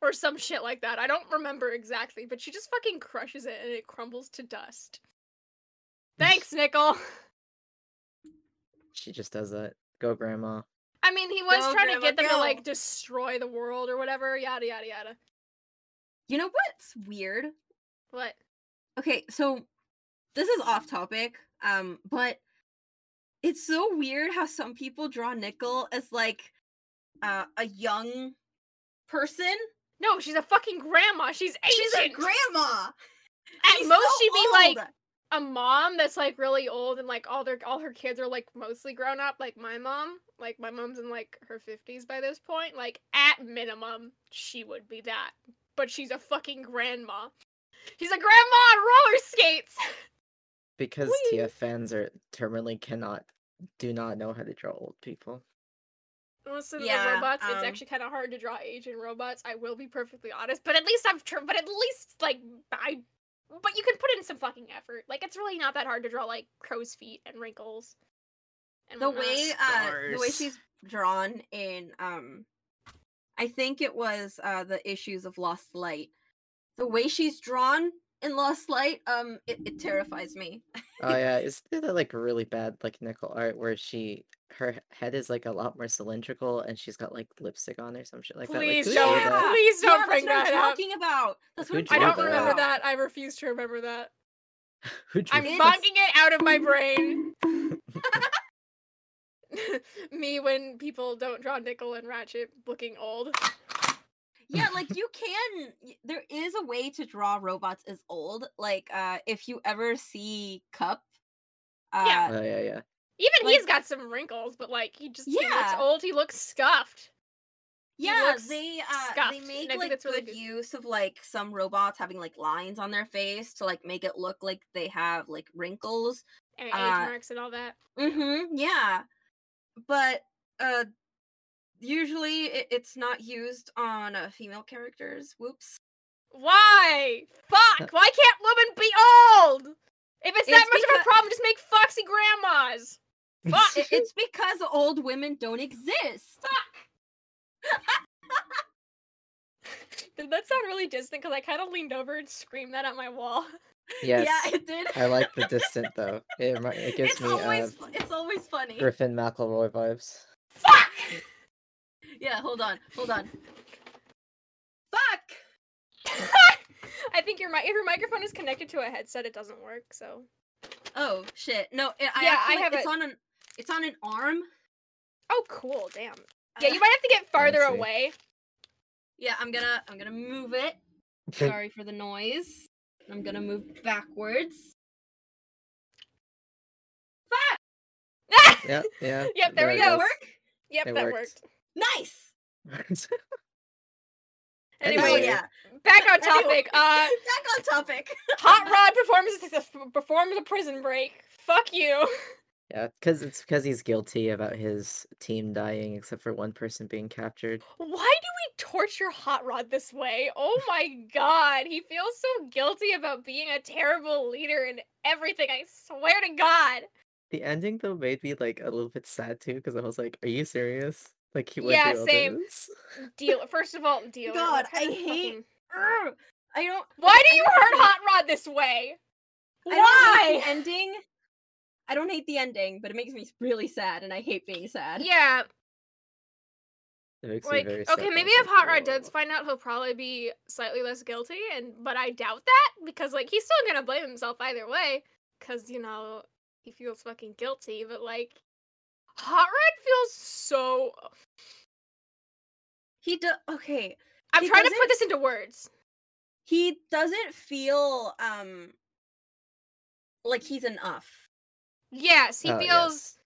Or some shit like that. I don't remember exactly, but she just fucking crushes it and it crumbles to dust. Thanks, Nickel. She just does that. Go, grandma. I mean, he was Go, trying to get them to like destroy the world or whatever. Yada yada yada. You know what's weird? What? Okay, so this is off topic, um, but it's so weird how some people draw Nickel as like uh, a young person. No, she's a fucking grandma. She's ancient. She's a grandma. At She's most, so she'd be like a mom that's like really old and like all their all her kids are like mostly grown up like my mom like my mom's in like her 50s by this point like at minimum she would be that but she's a fucking grandma she's a grandma on roller skates Because Whee! TF fans are terminally cannot, do not know how to draw old people. listen Yeah, to robots it's um, actually kind of hard to draw age in robots i will be perfectly honest but at least i've tr- but at least like i but you can put in some fucking effort like it's really not that hard to draw like crow's feet and wrinkles And the whatnot. way uh the way she's drawn in um I think it was uh the issues of Lost Light. The way she's drawn in Lost Light, um, it, it terrifies me. Oh yeah, is there that like really bad like nickel art where she her head is like a lot more cylindrical and she's got like lipstick on or some shit like Please that? Like, don't, drew that? please don't that's bring what I'm that up. talking about. That's what I'm I don't talking remember about. that. I refuse to remember that. Who drew I'm It's- knocking it out of my brain. Me when people don't draw Nickel and Ratchet looking old. Yeah like you can there is a way to draw robots as old like uh if you ever see cup uh Yeah. Oh yeah, yeah. Even Like- he's got some wrinkles, but like he just he looks old. He looks scuffed. Yeah looks they uh they scuffed, make I think like that's really good good. use of like some robots having like lines on their face to like make it look like they have like wrinkles And age Uh, marks and all that. mm-hmm yeah but uh usually it, it's not used on uh, female characters whoops Why? Fuck! Why can't women be old? If it's that It's much of a problem, just make foxy grandmas. Fuck! It- it's because old women don't exist Fuck! Did that sound really distant? Because I kind of leaned over and screamed that at my wall. Yes. yeah it did I like the distant though. It, it gives it's me always uh, it's always funny Griffin McElroy vibes. Fuck! Yeah hold on hold on fuck I think your mi- if your microphone is connected to a headset, it doesn't work. So oh shit no it, I Yeah, I actually, have it's a- on an it's on an arm oh, cool, damn. Yeah, Uh, you might have to get farther away. yeah i'm gonna i'm gonna move it sorry for the noise i'm gonna move backwards Fuck! yeah, yeah. Yep, there we go. work Yep, It that worked. worked. Nice Anyway, oh yeah back on Anyway, topic. Uh, back on topic Hot Rod performs performs a prison break. Fuck you. Yeah, because it's because he's guilty about his team dying, except for one person being captured. Why do we torture Hot Rod this way? Oh my god, he feels so guilty about being a terrible leader and everything. I swear to God. The ending though made me like a little bit sad too, because I was like, "Are you serious?" Like he went Yeah, through same. this? Deal. First of all, deal. God, I hate- Urgh, i don't Why do you hurt hate- Hot Rod this way? I don't hate Why? the ending. I don't hate the ending, but it makes me really sad, and I hate being sad. Yeah, It makes like me very okay, maybe if Hot Rod does find out, he'll probably be slightly less guilty, and but I doubt that because like he's still gonna blame himself either way, because you know he feels fucking guilty. But like, Hot Rod feels so. He does. Okay, I'm He trying to put this into words. he doesn't feel um like he's enough. Yes, he Oh, feels. yes.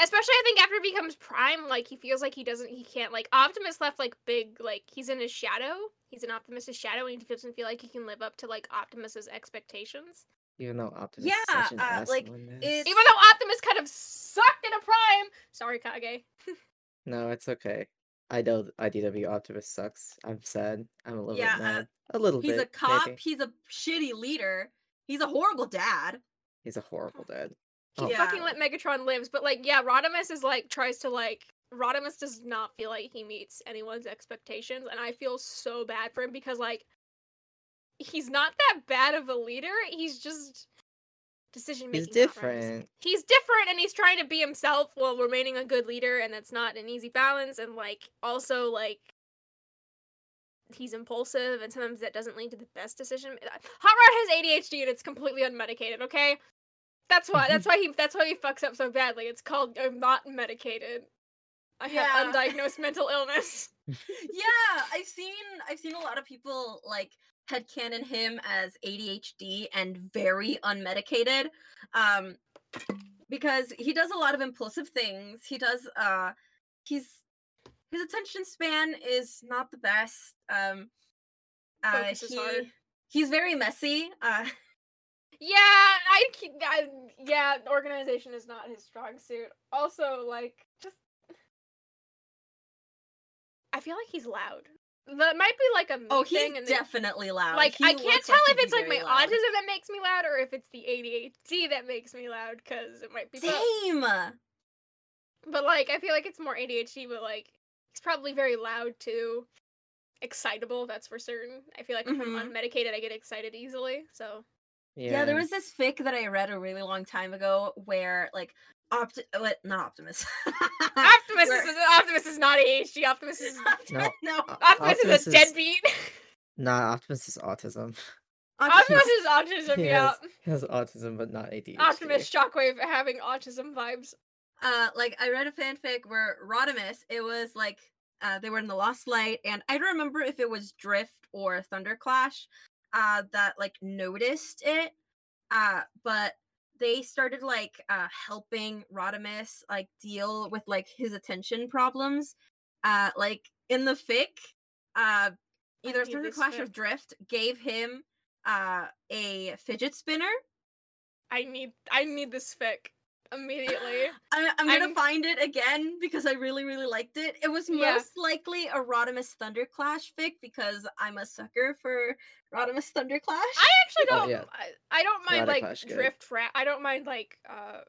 Especially, I think after he becomes Prime, like he feels like he doesn't, he can't. Like Optimus left like big, like he's in his shadow. He's an Optimus's shadow, and he doesn't feel like he can live up to like Optimus's expectations. Even though Optimus Yeah, is such an uh, ass like, in this. Even though Optimus kind of sucked in a Prime. Sorry, Kage. No, it's okay. I know IDW Optimus sucks. I'm sad. I'm a little Yeah, uh, bit mad. a little He's bit. a cop. maybe. He's a shitty leader. He's a horrible dad. He's a horrible dad. He Oh. fucking let Megatron lives, but like, yeah, Rodimus is like tries to like. Rodimus does not feel like he meets anyone's expectations, and I feel so bad for him because like, he's not that bad of a leader. He's just decision making. He's different. He's different, and he's trying to be himself while remaining a good leader, and that's not an easy balance. And like, also like. He's impulsive, and sometimes that doesn't lead to the best decision. Uh, Hot Rod has ADHD, and it's completely unmedicated. Okay, that's why. That's why he. That's why he fucks up so badly. It's called I'm not medicated. I have Yeah. undiagnosed mental illness. yeah, I've seen I've seen a lot of people like headcanon him as ADHD and very unmedicated. Um because he does a lot of impulsive things. He does uh he's his attention span is not the best. Um uh he, he's very messy. Uh Yeah, I yeah, organization is not his strong suit. Also, like, just I feel like he's loud. That might be like a oh, he's thing, and then- definitely loud. like He I can't tell like if it's like my loud. autism that makes me loud or if it's the ADHD that makes me loud because it might be both. Same. But like, I feel like it's more ADHD, but like, he's probably very loud too. Excitable, that's for certain. I feel like if I'm Mhm. unmedicated, I get excited easily. So Yeah. there was this fic that I read a really long time ago where like Opt what not Optimus. Optimus Where- is Optimus is not ADHD. Optimus is No. no. O- Optimus, is a deadbeat. Nah, Optimus is autism. Optimus is autism. He Yeah. has, he has autism, but not ADHD. Optimus Shockwave having autism vibes. uh like I read a fanfic where Rodimus, it was like uh they were in the Lost Light, and I don't remember if it was Drift or Thunderclash uh that like noticed it. Uh but they started like uh helping Rodimus like deal with like his attention problems. Uh like in the fic, uh either need this Clash or fic. Drift gave him uh a fidget spinner I need I need this fic immediately. I, I'm gonna I'm- find it again because I really, really liked it. It was most Yeah. likely a Rodimus Thunderclash fic because I'm a sucker for Rodimus Thunderclash. I actually Oh, don't. yeah. I, I don't mind like Radiclash good. drift rat. I don't mind like uh.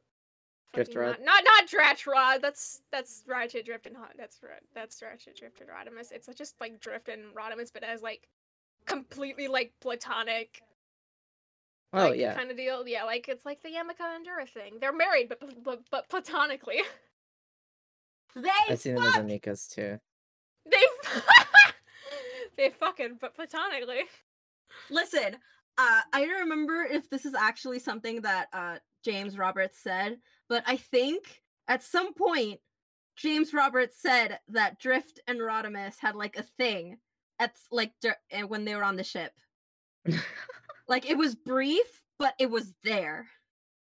Drift Rod? Not not, not Dratch Rod. That's that's Ratchet Drift and Hot. That's that's Ratchet Drift and Rodimus. It's just like Drift and Rodimus, but as like completely like platonic. Oh like, yeah. Kind of deal. Yeah, like it's like the Yamaka and Dura thing. They're married, but but, but platonically. they I've seen them as fuck- amicus too. They they fucking but platonically. Listen, uh, I don't remember if this is actually something that uh, James Roberts said, but I think at some point James Roberts said that Drift and Rodimus had like a thing at like eh, when they were on the ship. like it was brief, but it was there.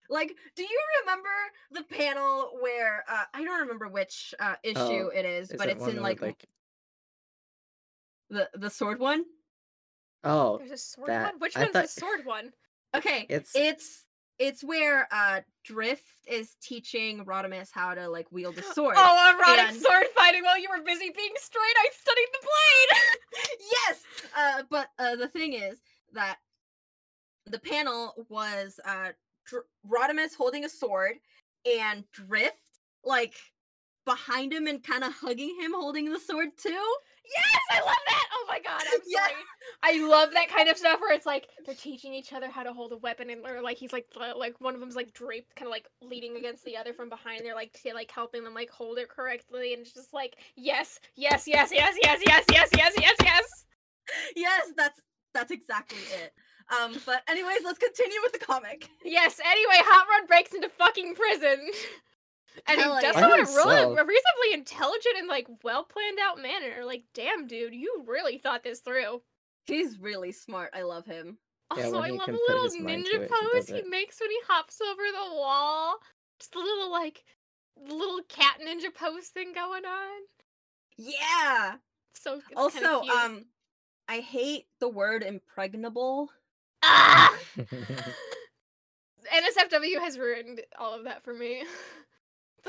Like, do you remember the panel where uh, I don't remember which uh, issue Oh, it is, Is but it's in like, like the the sword one? Oh There's a sword that- one. Which I one's the sword one? Okay, It's- it's it's where uh Drift is teaching Rodimus how to like wield a sword. Oh, erotic and- sword fighting while you were busy being straight. I studied the blade. yes. Uh, but uh, the thing is that the panel was uh Dr- Rodimus holding a sword and Drift like behind him and kind of hugging him holding the sword too. Yes, I love that. Oh my god, I'm Yeah. sorry. I love that kind of stuff where it's like they're teaching each other how to hold a weapon, and or like he's like like one of them's like draped, kind of like leaning against the other from behind. And they're like t- like helping them like hold it correctly, and it's just like yes, yes, yes, yes, yes, yes, yes, yes, yes, yes. yes, that's that's exactly it. Um, but anyways, let's continue with the comic. Yes. Anyway, Hot Rod breaks into fucking prison. And Hell he does yeah. so in a really a reasonably intelligent and like well planned out manner. Like, damn, dude, you really thought this through. He's really smart. I love him. Yeah, Also, when I love can the little his mind ninja it, he pose does he makes when he hops over the wall. Just a little like little cat ninja pose thing going on. Yeah. So it's also, cute. um, I hate the word impregnable. ah! NSFW has ruined all of that for me.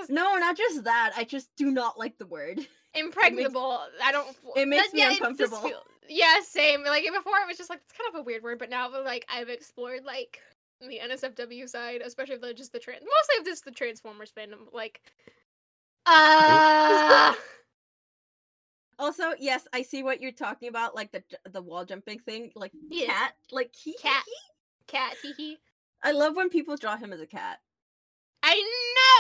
No, not just that. I just do not like the word. impregnable. I don't. it makes that- me yeah, uncomfortable. feel- yeah, same. Like before, it was just like it's kind of a weird word, but now like I've explored like the NSFW side, especially the just the trans, mostly of just the Transformers fandom. Like, uh Also, yes, I see what you're talking about, like the the wall jumping thing, like Yeah. cat, like he, cat, cat, hee hee. I love when people draw him as a cat. I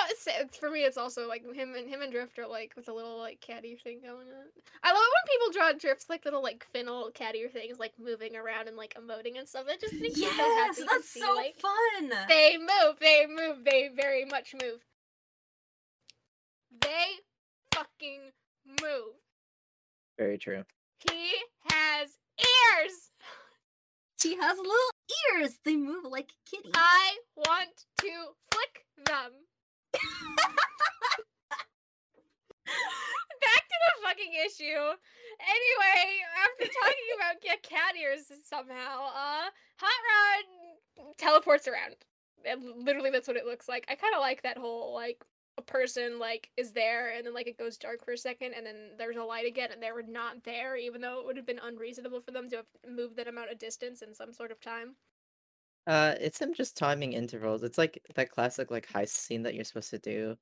know. It's, it's- for me, it's also like him and him and Drift are like with a little like catty thing going on. I love it when people draw Drift's like little like finial catty things like moving around and like emoting and stuff. That just makes me so Yes, happy to that's see, so like, fun. They move. They move. They very much move. They fucking move. Very true. He has ears. She has little ears. They move like a kitty. I want to flick them. Back to the fucking issue. Anyway, after talking about yeah, cat ears somehow, uh, Hot Rod teleports around. And literally, that's what it looks like. I kind of like that whole like a person like is there and then like it goes dark for a second and then there's a light again and they were not there even though it would have been unreasonable for them to have moved that amount of distance in some sort of time. Uh, it's him just timing intervals. It's like that classic like heist scene that you're supposed to do,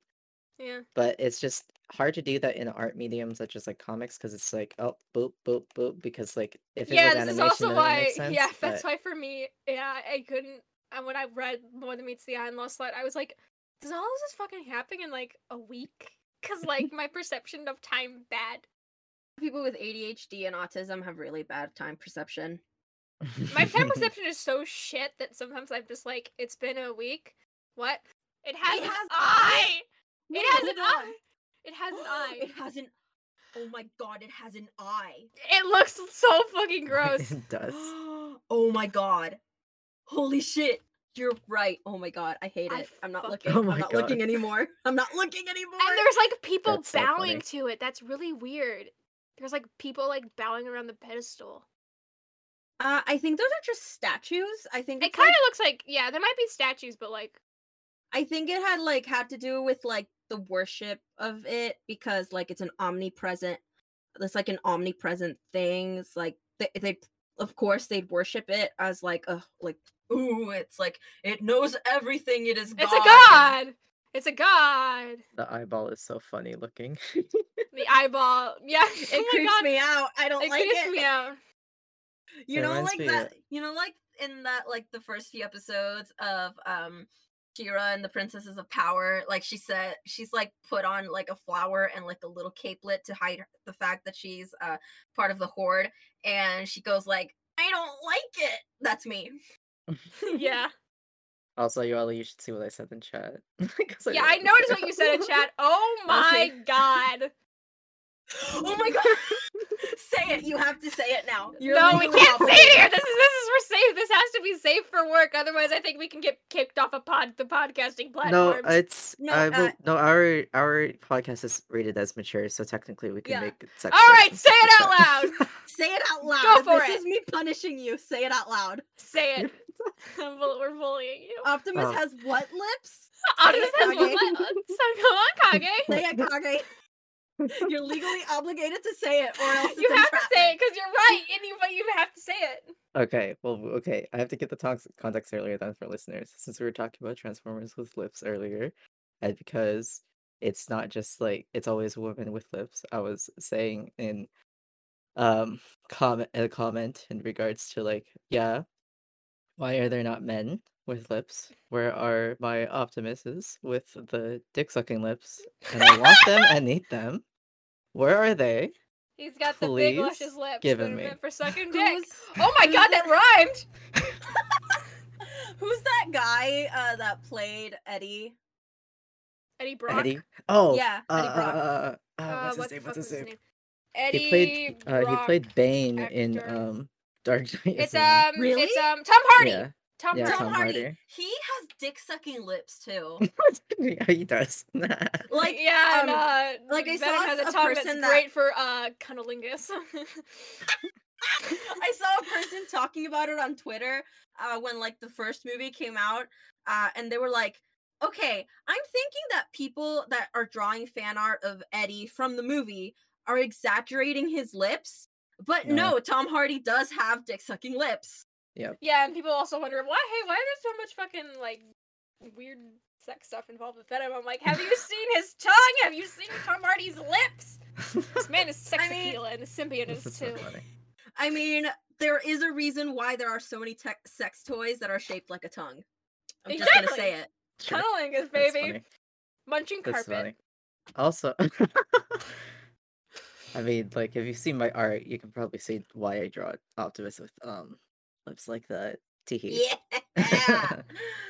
Yeah. but it's just hard to do that in art medium such as like comics because it's like oh boop boop boop because like if it yeah, was this animation is also why. sense, yeah, that's why for me, yeah, I couldn't. And when I read More Than Meets the Eye and Lost Light, I was like, does all of this fucking happen in like a week? Because like my perception of time bad. People with ADHD and autism have really bad time perception. My time perception is so shit that sometimes I'm just like, it's been a week. What? It has It an has- eye. Wait, it has an on. eye. It has an eye. It has an. Oh my god! It has an eye. It looks so fucking gross. it does oh my god! Holy shit! You're right. Oh my god! I hate it. I'm not looking. Oh I'm not God. looking anymore. I'm not looking anymore. And there's like people That's bowing funny. to it. That's really weird. There's like people like bowing around the pedestal. Uh, I think those are just statues. I think It it's kind like, of looks like yeah, there might be statues, but like I think it had like had to do with like the worship of it because like it's an omnipresent. It's like an omnipresent thing. It's like they, they of course they'd worship it as like a like ooh it's like it knows everything. It is. it's a god. It's a god. the eyeball is so funny looking The eyeball. Yeah. It oh creeps god. me out. I don't It like creeps it. Creeps me out. You know like me that you know like in that like the first few episodes of um She-Ra and the Princesses of Power, like she said, she's like put on like a flower and like a little capelet to hide the fact that she's uh part of the horde, and she goes like, "I don't like it." That's me. Yeah. also Yoali, you should see what i said in chat 'Cause Yeah, I noticed what you said in chat. Oh my god. Oh my god! say it. You have to say it now. You're no, we can't say it here. This is this is for safe. This has to be safe for work. Otherwise, I think we can get kicked off a pod the podcasting platform. no platform. it's No, I will, uh, no our our podcast is rated as mature so technically we can Yeah. make sex All jokes right, and say it out loud. Say it out loud. for this it. is me punishing you. Say it out loud. Say it. We're bullying you. Optimus Oh. has what lips? Optimus say it, has Kage. what? So go on, Kage. Say it, Kage. You're legally obligated to say it, or else You have to say it because you're right, and you but you have to say it. Okay, well, okay. I have to get the tox- context earlier then for listeners, since we were talking about Transformers with lips earlier, and because it's not just like it's always women with lips. I was saying in um comment a comment in regards to like, yeah, why are there not men with lips? Where are my Optimuses with the dick sucking lips? And I want them and need them. Where are they? He's got the big luscious lips give that are me. meant for sucking dick. Oh my god, that rhymed. who's that guy uh, that played Eddie? Eddie Brock. Eddie. Oh, Yeah, uh, Eddie Brock. uh, uh, what's his the name? What's was his name? Eddie he played uh, he played Bane in um Dark Knight. It's um Really? it's um Tom Hardy. yeah. Tom Yeah, Hardy. Tom, Tom Hardy. Hardy. He has dick sucking lips too. yeah, he does. Like yeah, and um, uh, like I Venom saw has a a tongue person that's that- great for uh cunnilingus. I saw a person talking about it on Twitter uh, when like the first movie came out, uh, and they were like, "Okay, I'm thinking that people that are drawing fan art of Eddie from the movie are exaggerating his lips, but No. no, Tom Hardy does have dick sucking lips." Yeah, Yeah, and people also wonder why hey, why there's so much fucking like weird sex stuff involved with Venom. I'm like, have you seen his tongue? Have you seen Tom Hardy's lips? This man is sex I mean- appeal and the symbiote is is so too. I mean, there is a reason why there are so many tech sex toys that are shaped like a tongue. I'm just gonna say it. Sure, Cunnilingus, that's baby. funny. Munching That's carpet. funny. Also, I mean, like if you see my art, you can probably see why I draw Optimus with um lips like that. Teehee. Yeah.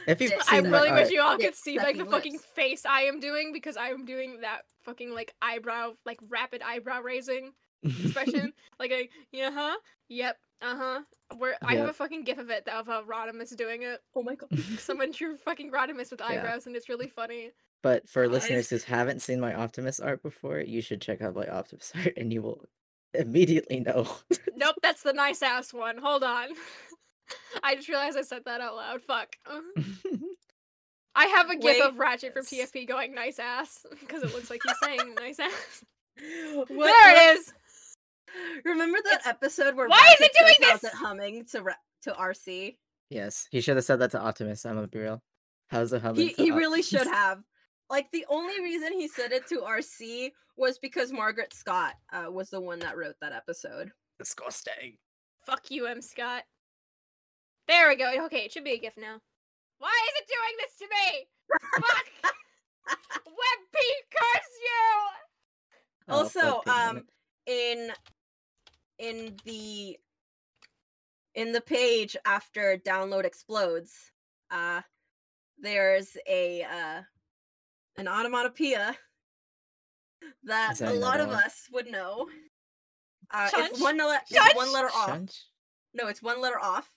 If you've I seen my really wish art- you all Dick could see like the sucking fucking face I am doing because I am doing that fucking like eyebrow, like rapid eyebrow raising expression. like a yeah, huh? Yep, uh huh. Where I have a fucking gif of it of uh, Rodimus doing it. oh my god. Someone drew fucking Rodimus with eyebrows, and it's really funny. But for Guys. listeners who haven't seen my Optimus art before, you should check out my Optimus art, and you will immediately no. Nope, that's the nice ass one. Hold on. I just realized I said that out loud. Fuck. I have a gif Wait, of Ratchet from yes. TFP going nice ass because it looks like he's saying nice ass. What- there what- it is. Remember that It's- episode where Why is it doing how's this? it humming to Ra- to Arcee? yes, he should have said that to Optimus. I'm gonna be real. How's the humming? He to he really should have. like the only reason he said it to Arcee was because Mairghread Scott uh, was the one that wrote that episode. Disgusting. Fuck you, M. Scott. There we go. Okay, it should be a gift now. Why is it doing this to me? Fuck! Webp, curse you! Oh, also, um, in in the in the page after download explodes, uh, there's a uh, an onomatopoeia that Is that a lot of one? us would know. Uh, Chunch? it's one le- it's one letter off. Shunch? No, it's one letter off.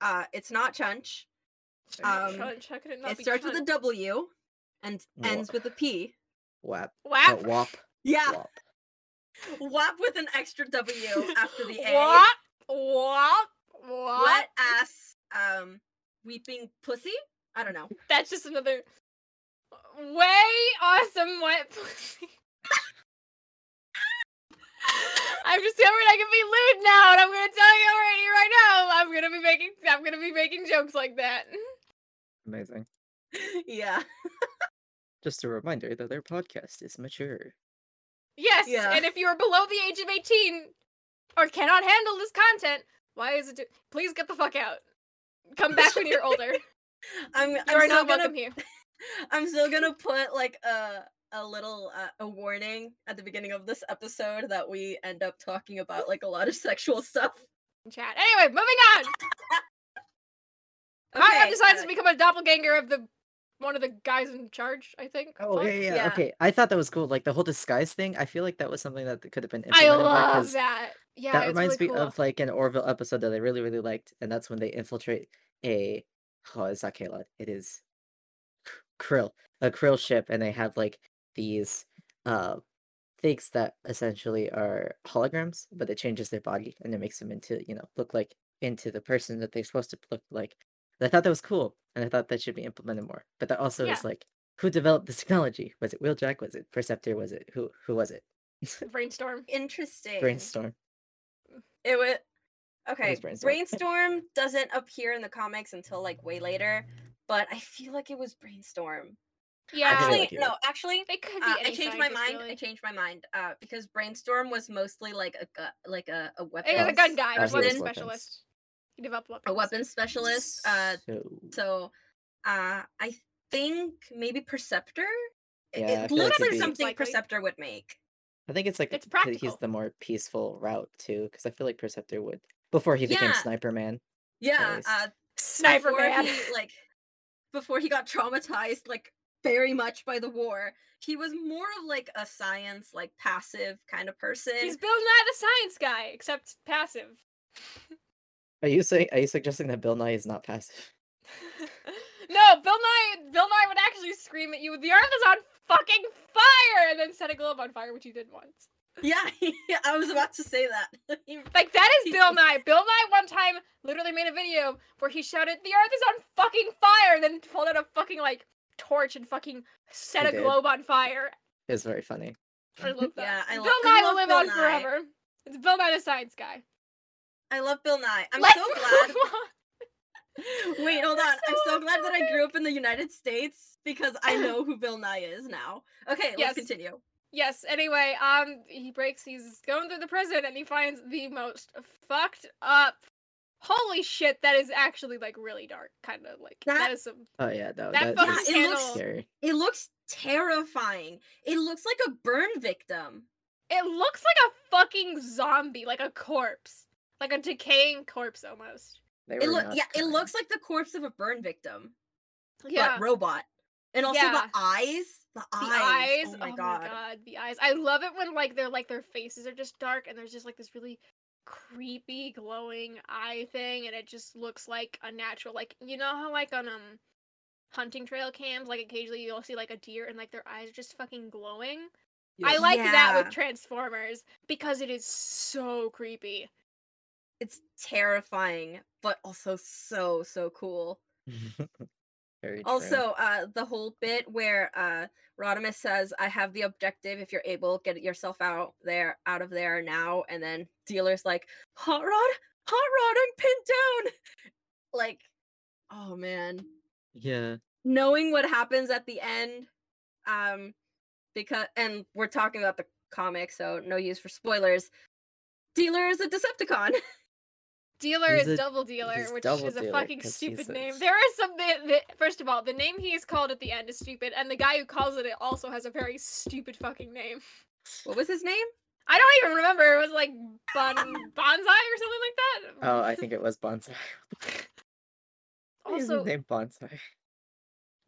Uh, it's not chunch. Um, Chunch, how could it not It be starts with a W and Wha- ends with a P. Wap. Wap. Oh, wop. Yeah, Wop. wap with an extra W after the A. Wap. Wap. Wap. Wet ass, um, weeping pussy. I don't know. That's just another way awesome wet pussy. I've discovered I can be lewd now, and I'm gonna tell you already right now. I'm gonna be making I'm gonna be making jokes like that. Amazing. yeah. Just a reminder that their podcast is mature. Yes, Yeah. and if you are below the age of 18 or cannot handle this content, why is it? Do- Please get the fuck out. Come back when you're older. I'm. You I'm are still not gonna. welcome here. I'm still gonna put like a a little uh, a warning at the beginning of this episode that we end up talking about like a lot of sexual stuff. In chat. Anyway, moving on. Conrad decides uh, to become a doppelganger of the one of the guys in charge. I think. Oh Fuck. yeah, yeah, Yeah. Okay, I thought that was cool. Like the whole disguise thing. I feel like that was something that could have been I implemented more, love 'cause that. Yeah, that reminds really me cool. of like an Orville episode that I really, really liked, and that's when they infiltrate a. Oh, it's not Kaylon. It is Krill, a Krill ship, and they have like these uh things that essentially are holograms, but it changes their body and it makes them into you know look like into the person that they're supposed to look like. And I thought that was cool, and I thought that should be implemented more. But that also Yeah. is like, who developed this technology? Was it Wheeljack? Was it Perceptor? Was it who? Who was it? Brainstorm. interesting. Brainstorm. It would. Okay, Brainstorm. brainstorm doesn't appear in the comics until like way later, but I feel like it was brainstorm. Yeah, actually, like no, actually, it could be. uh, I changed my scientist, mind. I changed my mind. Uh, because brainstorm was mostly like a gu- like a a He weapons was a gun guy. He was he a was weapons weapons. specialist. He developed weapons. a weapons specialist. Uh, So so uh, I think maybe Perceptor. It- Yeah, I it feel like looks like something Likely. Perceptor would make. I think it's like It's p- he's the more peaceful route too, because I feel like Perceptor would before he became Yeah. Sniper Man. Yeah, uh, Sniper before man. he like before he got traumatized like very much by the war he was more of like a science like passive kind of person He's Bill Nye the Science Guy, except passive. Are you saying? Are you suggesting that Bill Nye is not passive? no, Bill Nye. Bill Nye would actually scream at you, "The Earth is on fucking fire!" and then set a globe on fire, which he did once. yeah i was about to say that Like that is Bill Nye. Bill Nye one time literally made a video where he shouted, "The Earth is on fucking fire!" and then pulled out a fucking like torch and fucking set He a did. globe on fire. It was very funny. I love that. Yeah, I Bill lo- I Nye will live Bill on Nye. forever. It's Bill Nye the Science Guy. i love bill nye i'm Let's so glad wait hold on i'm so glad that i grew up in the united states because i know who bill nye is now okay Yes. let's continue Yes. Anyway, um, he breaks. He's going through the prison and he finds the most fucked up. Holy shit! That is actually like really dark, kind of like that That- is some. Oh yeah, no, That that fucking it looks- scary. it looks terrifying it looks like a burn victim It looks like a fucking zombie, like a corpse, like a decaying corpse almost. It were look not yeah it looks like the corpse of a burn victim Yeah. but robot. And also Yeah. the eyes. The the eyes. eyes. Oh my oh god. the eyes. I love it when like they're like their faces are just dark and there's just like this really creepy glowing eye thing and it just looks like a natural like you know how like on um hunting trail cams like occasionally you'll see like a deer and like their eyes are just fucking glowing. I Yes. like that with Transformers because it is so creepy. It's terrifying, but also so so cool. Very. Also, uh the whole bit where uh Rodimus says, I have the objective, if you're able, get yourself out there out of there now, and then dealer's like, Hot Rod, Hot Rod, I'm pinned down. Like, oh man. yeah, Knowing what happens at the end Um, because and we're talking about the comic, so no use for spoilers. Dealer is a Decepticon. Dealer He's is a- double dealer, which double is a dealer fucking 'cause he's stupid a- name. There are some. The, the, first of all, the name he is called at the end is stupid, and the guy who calls it it also has a very stupid fucking name. what was his name? I don't even remember. It was like Bon Bonsai or something like that. Oh, I think it was Bonsai. Why his also name Bonsai?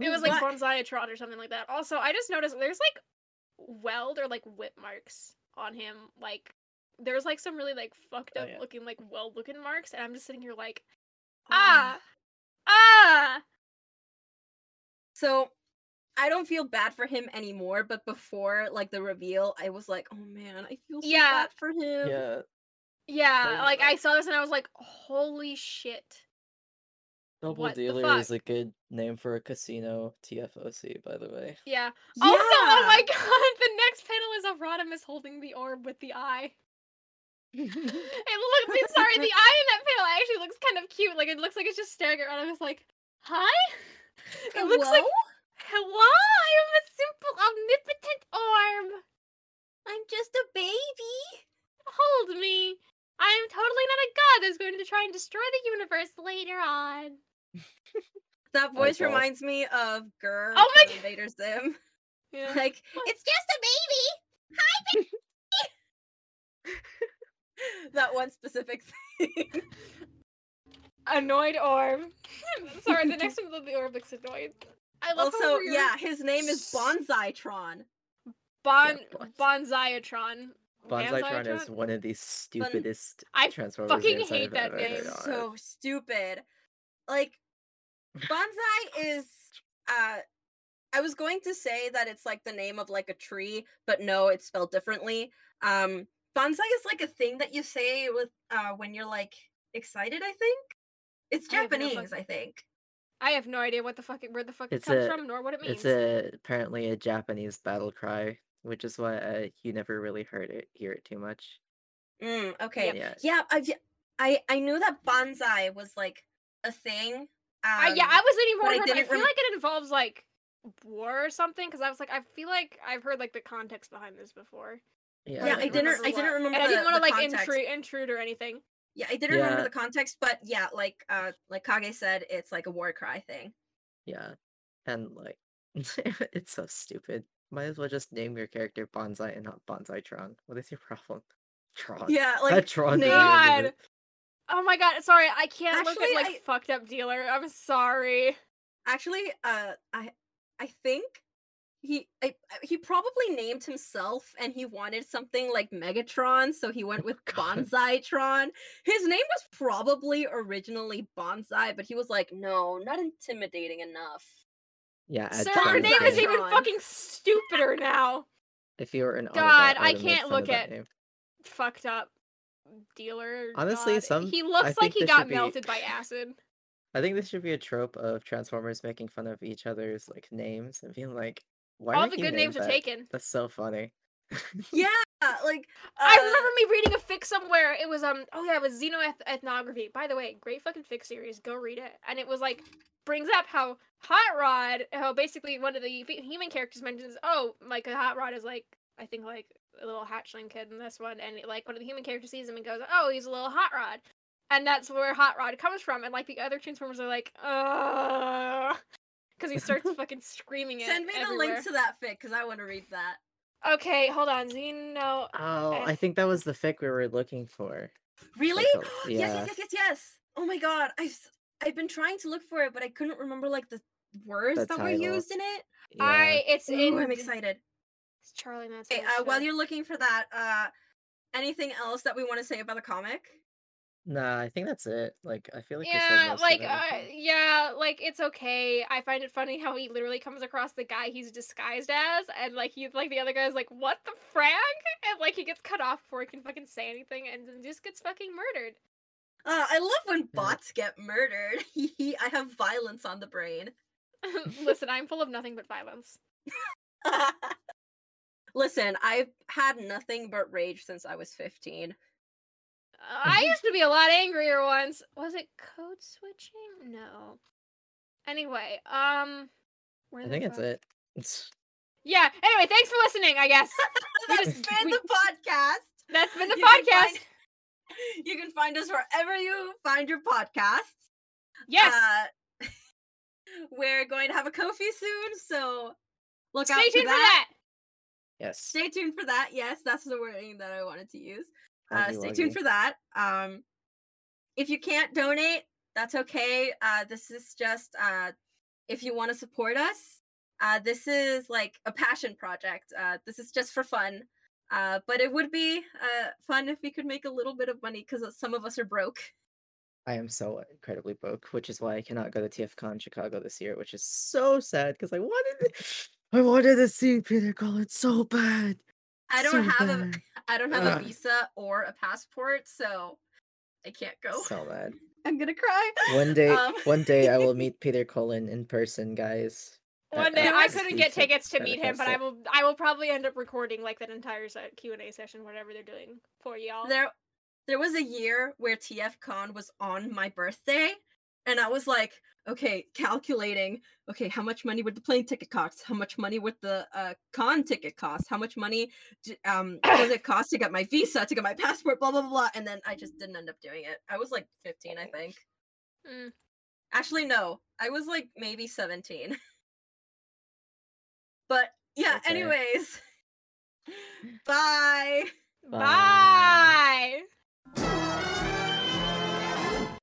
it was What? like Bonsaiatron or something like that. Also, I just noticed there's like weld or like whip marks on him. Like there's like some really like fucked Oh, up yeah. looking like well looking marks, and I'm just sitting here like Ah. ah ah. So I don't feel bad for him anymore, but before like the reveal, I was like, oh man, I feel so Yeah. bad for him. Yeah, Yeah, Like- like I saw this and I was like, holy shit. Double What Dealer is a good name for a casino TFOC, by the way. Yeah. Also, oh my god, the next panel is Rodimus holding the orb with the eye. It looks it's- sorry, the eye in that panel actually looks kind of cute. Like it looks like it's just staring at Rodimus like, hi? It looks like Hello, I'm a simple omnipotent orb. I'm just a baby. Hold me. I am totally not a god that's going to try and destroy the universe later on. That voice Eyeball. reminds me of GIR Oh my from Invader Zim. Yeah. Like, it's just a baby. Hi, baby. that one specific thing. Annoyed orb. Sorry, the next one the orb looks annoyed. I love how also, yeah, his name is Banzai-Tron. Bon Yeah, Bonsaiatron. Banzai-Tron is one of the stupidest I Transformers fucking hate that ever name. heard of. So stupid. Like, bonsai is. uh I was going to say that it's like the name of like a tree, but no, it's spelled differently. Um bonsai is like a thing that you say with uh when you're like excited, I think. It's I no Japanese, I think. I have no idea what the fuck it, where the fuck it It's comes a- from nor what it means. It's a apparently a Japanese battle cry, which is why uh, you never really heard it hear it too much. Mm, okay. Yeah. Yeah, I've, I I knew that bonsai was like a thing. Um, I, yeah, I was leaning but more I towards. I, feel rem- like it involves like war or something because I was like, I feel like I've heard like the context behind this before. Yeah, yeah, I I don't didn't. I didn't remember. And I didn't want to like context. intrude, intrude or anything. Yeah, I didn't remember the context, but yeah, like uh, like Kage said, it's like a war cry thing. Yeah, and like it's so stupid. Might as well just name your character Banzai and not Banzai Tron. What is your problem? Tron. Yeah, Add like Tron. to name- the end of God. Oh my god, sorry, I can't look Actually, at like I- fucked up dealer. I'm sorry. actually, uh, I I think he I, he probably named himself, and he wanted something like Megatron, so he went with. Banzai-Tron. His name was probably originally Bonsai, but he was like, no, not intimidating enough. Yeah, Sir, Tron her name is even fucking stupider now. If you were an God, Autobot, I can't look at- name. Fucked up dealer. Honestly, god. some- he I looks like he got should be- melted by acid. I think this should be a trope of Transformers making fun of each other's like names and being like, "Why All the good names named are taken. That's so funny. Yeah, like I uh, remember me reading a fic somewhere. It was um oh yeah, it was Xenoeth Ethnography. By the way, great fucking fic series. Go read it. And it was like brings up how Hot Rod, how basically one of the human characters mentions, oh, like a Hot Rod is like I think like a little hatchling kid in this one, and like one of the human characters sees him and goes, oh, he's a little Hot Rod, and that's where Hot Rod comes from. And like the other Transformers are like, uh, because he starts fucking screaming it. Send me the everywhere. link to that fic because I want to read that. Okay, hold on, Xeno. Oh, Eh. I think that was the fic we were looking for. Really? Like a- yes, yeah. yes, yes, yes, yes. Oh my god, I've s- I've been trying to look for it, but I couldn't remember like the words The that were used in it. Yeah. I it's Ooh, in I'm excited. It's Charlie Manson. Okay, uh, while you're looking for that, uh, anything else that we want to say about the comic? Nah, I think that's it. Like, I feel like we said yeah, most of like uh, everything. yeah, like it's okay. I find it funny how he literally comes across the guy he's disguised as, and like he's like the other guy's like, "What the frag?" and like he gets cut off before he can fucking say anything, and then just gets fucking murdered. Uh, I love when bots get murdered. I have violence on the brain. Listen, I'm full of nothing but violence. Listen, I've had nothing but rage since I was 15. I used to be a lot angrier once. Was it code switching? No. Anyway, um, where I think that's fuck- it. It's Yeah. Anyway, thanks for listening. I guess We That's just- been we- the podcast. that's been the You can podcast. find- you can find us wherever you find your podcasts. yes. Uh, we're going to have a Ko-fi soon, so look out Stay for tuned for that. that. Yes. Stay tuned for that. Yes, that's the wording that I wanted to use. Uh, stay tuned for that. Um, if you can't donate, that's okay. Uh, this is just uh, if you want to support us. Uh, this is like a passion project. Uh, this is just for fun. Uh, but it would be uh, fun if we could make a little bit of money because some of us are broke. I am so incredibly broke, which is why I cannot go to TFCon Chicago this year, which is so sad because I wanted I wanted to see Peter Cullen so bad. I don't so have a bad. I don't have a visa or a passport, so I can't go. So bad. I'm gonna cry. One day, Um, one day I will meet Peter Cullen in person, guys. One day at I couldn't get tickets to meet him, but I will. I will probably end up recording like that entire Q and A session, whatever they're doing for y'all. there there was a year where TF Con was on my birthday, and I was like, okay, calculating, okay, how much money would the plane ticket cost? How much money would the uh, con ticket cost? How much money d- um does it cost to get my visa, to get my passport, blah blah blah, blah. And then I just didn't end up doing it. I was like 15, I think. Mm. Actually, no, I was like maybe 17. but yeah, Okay. anyways. Bye. Bye. Bye.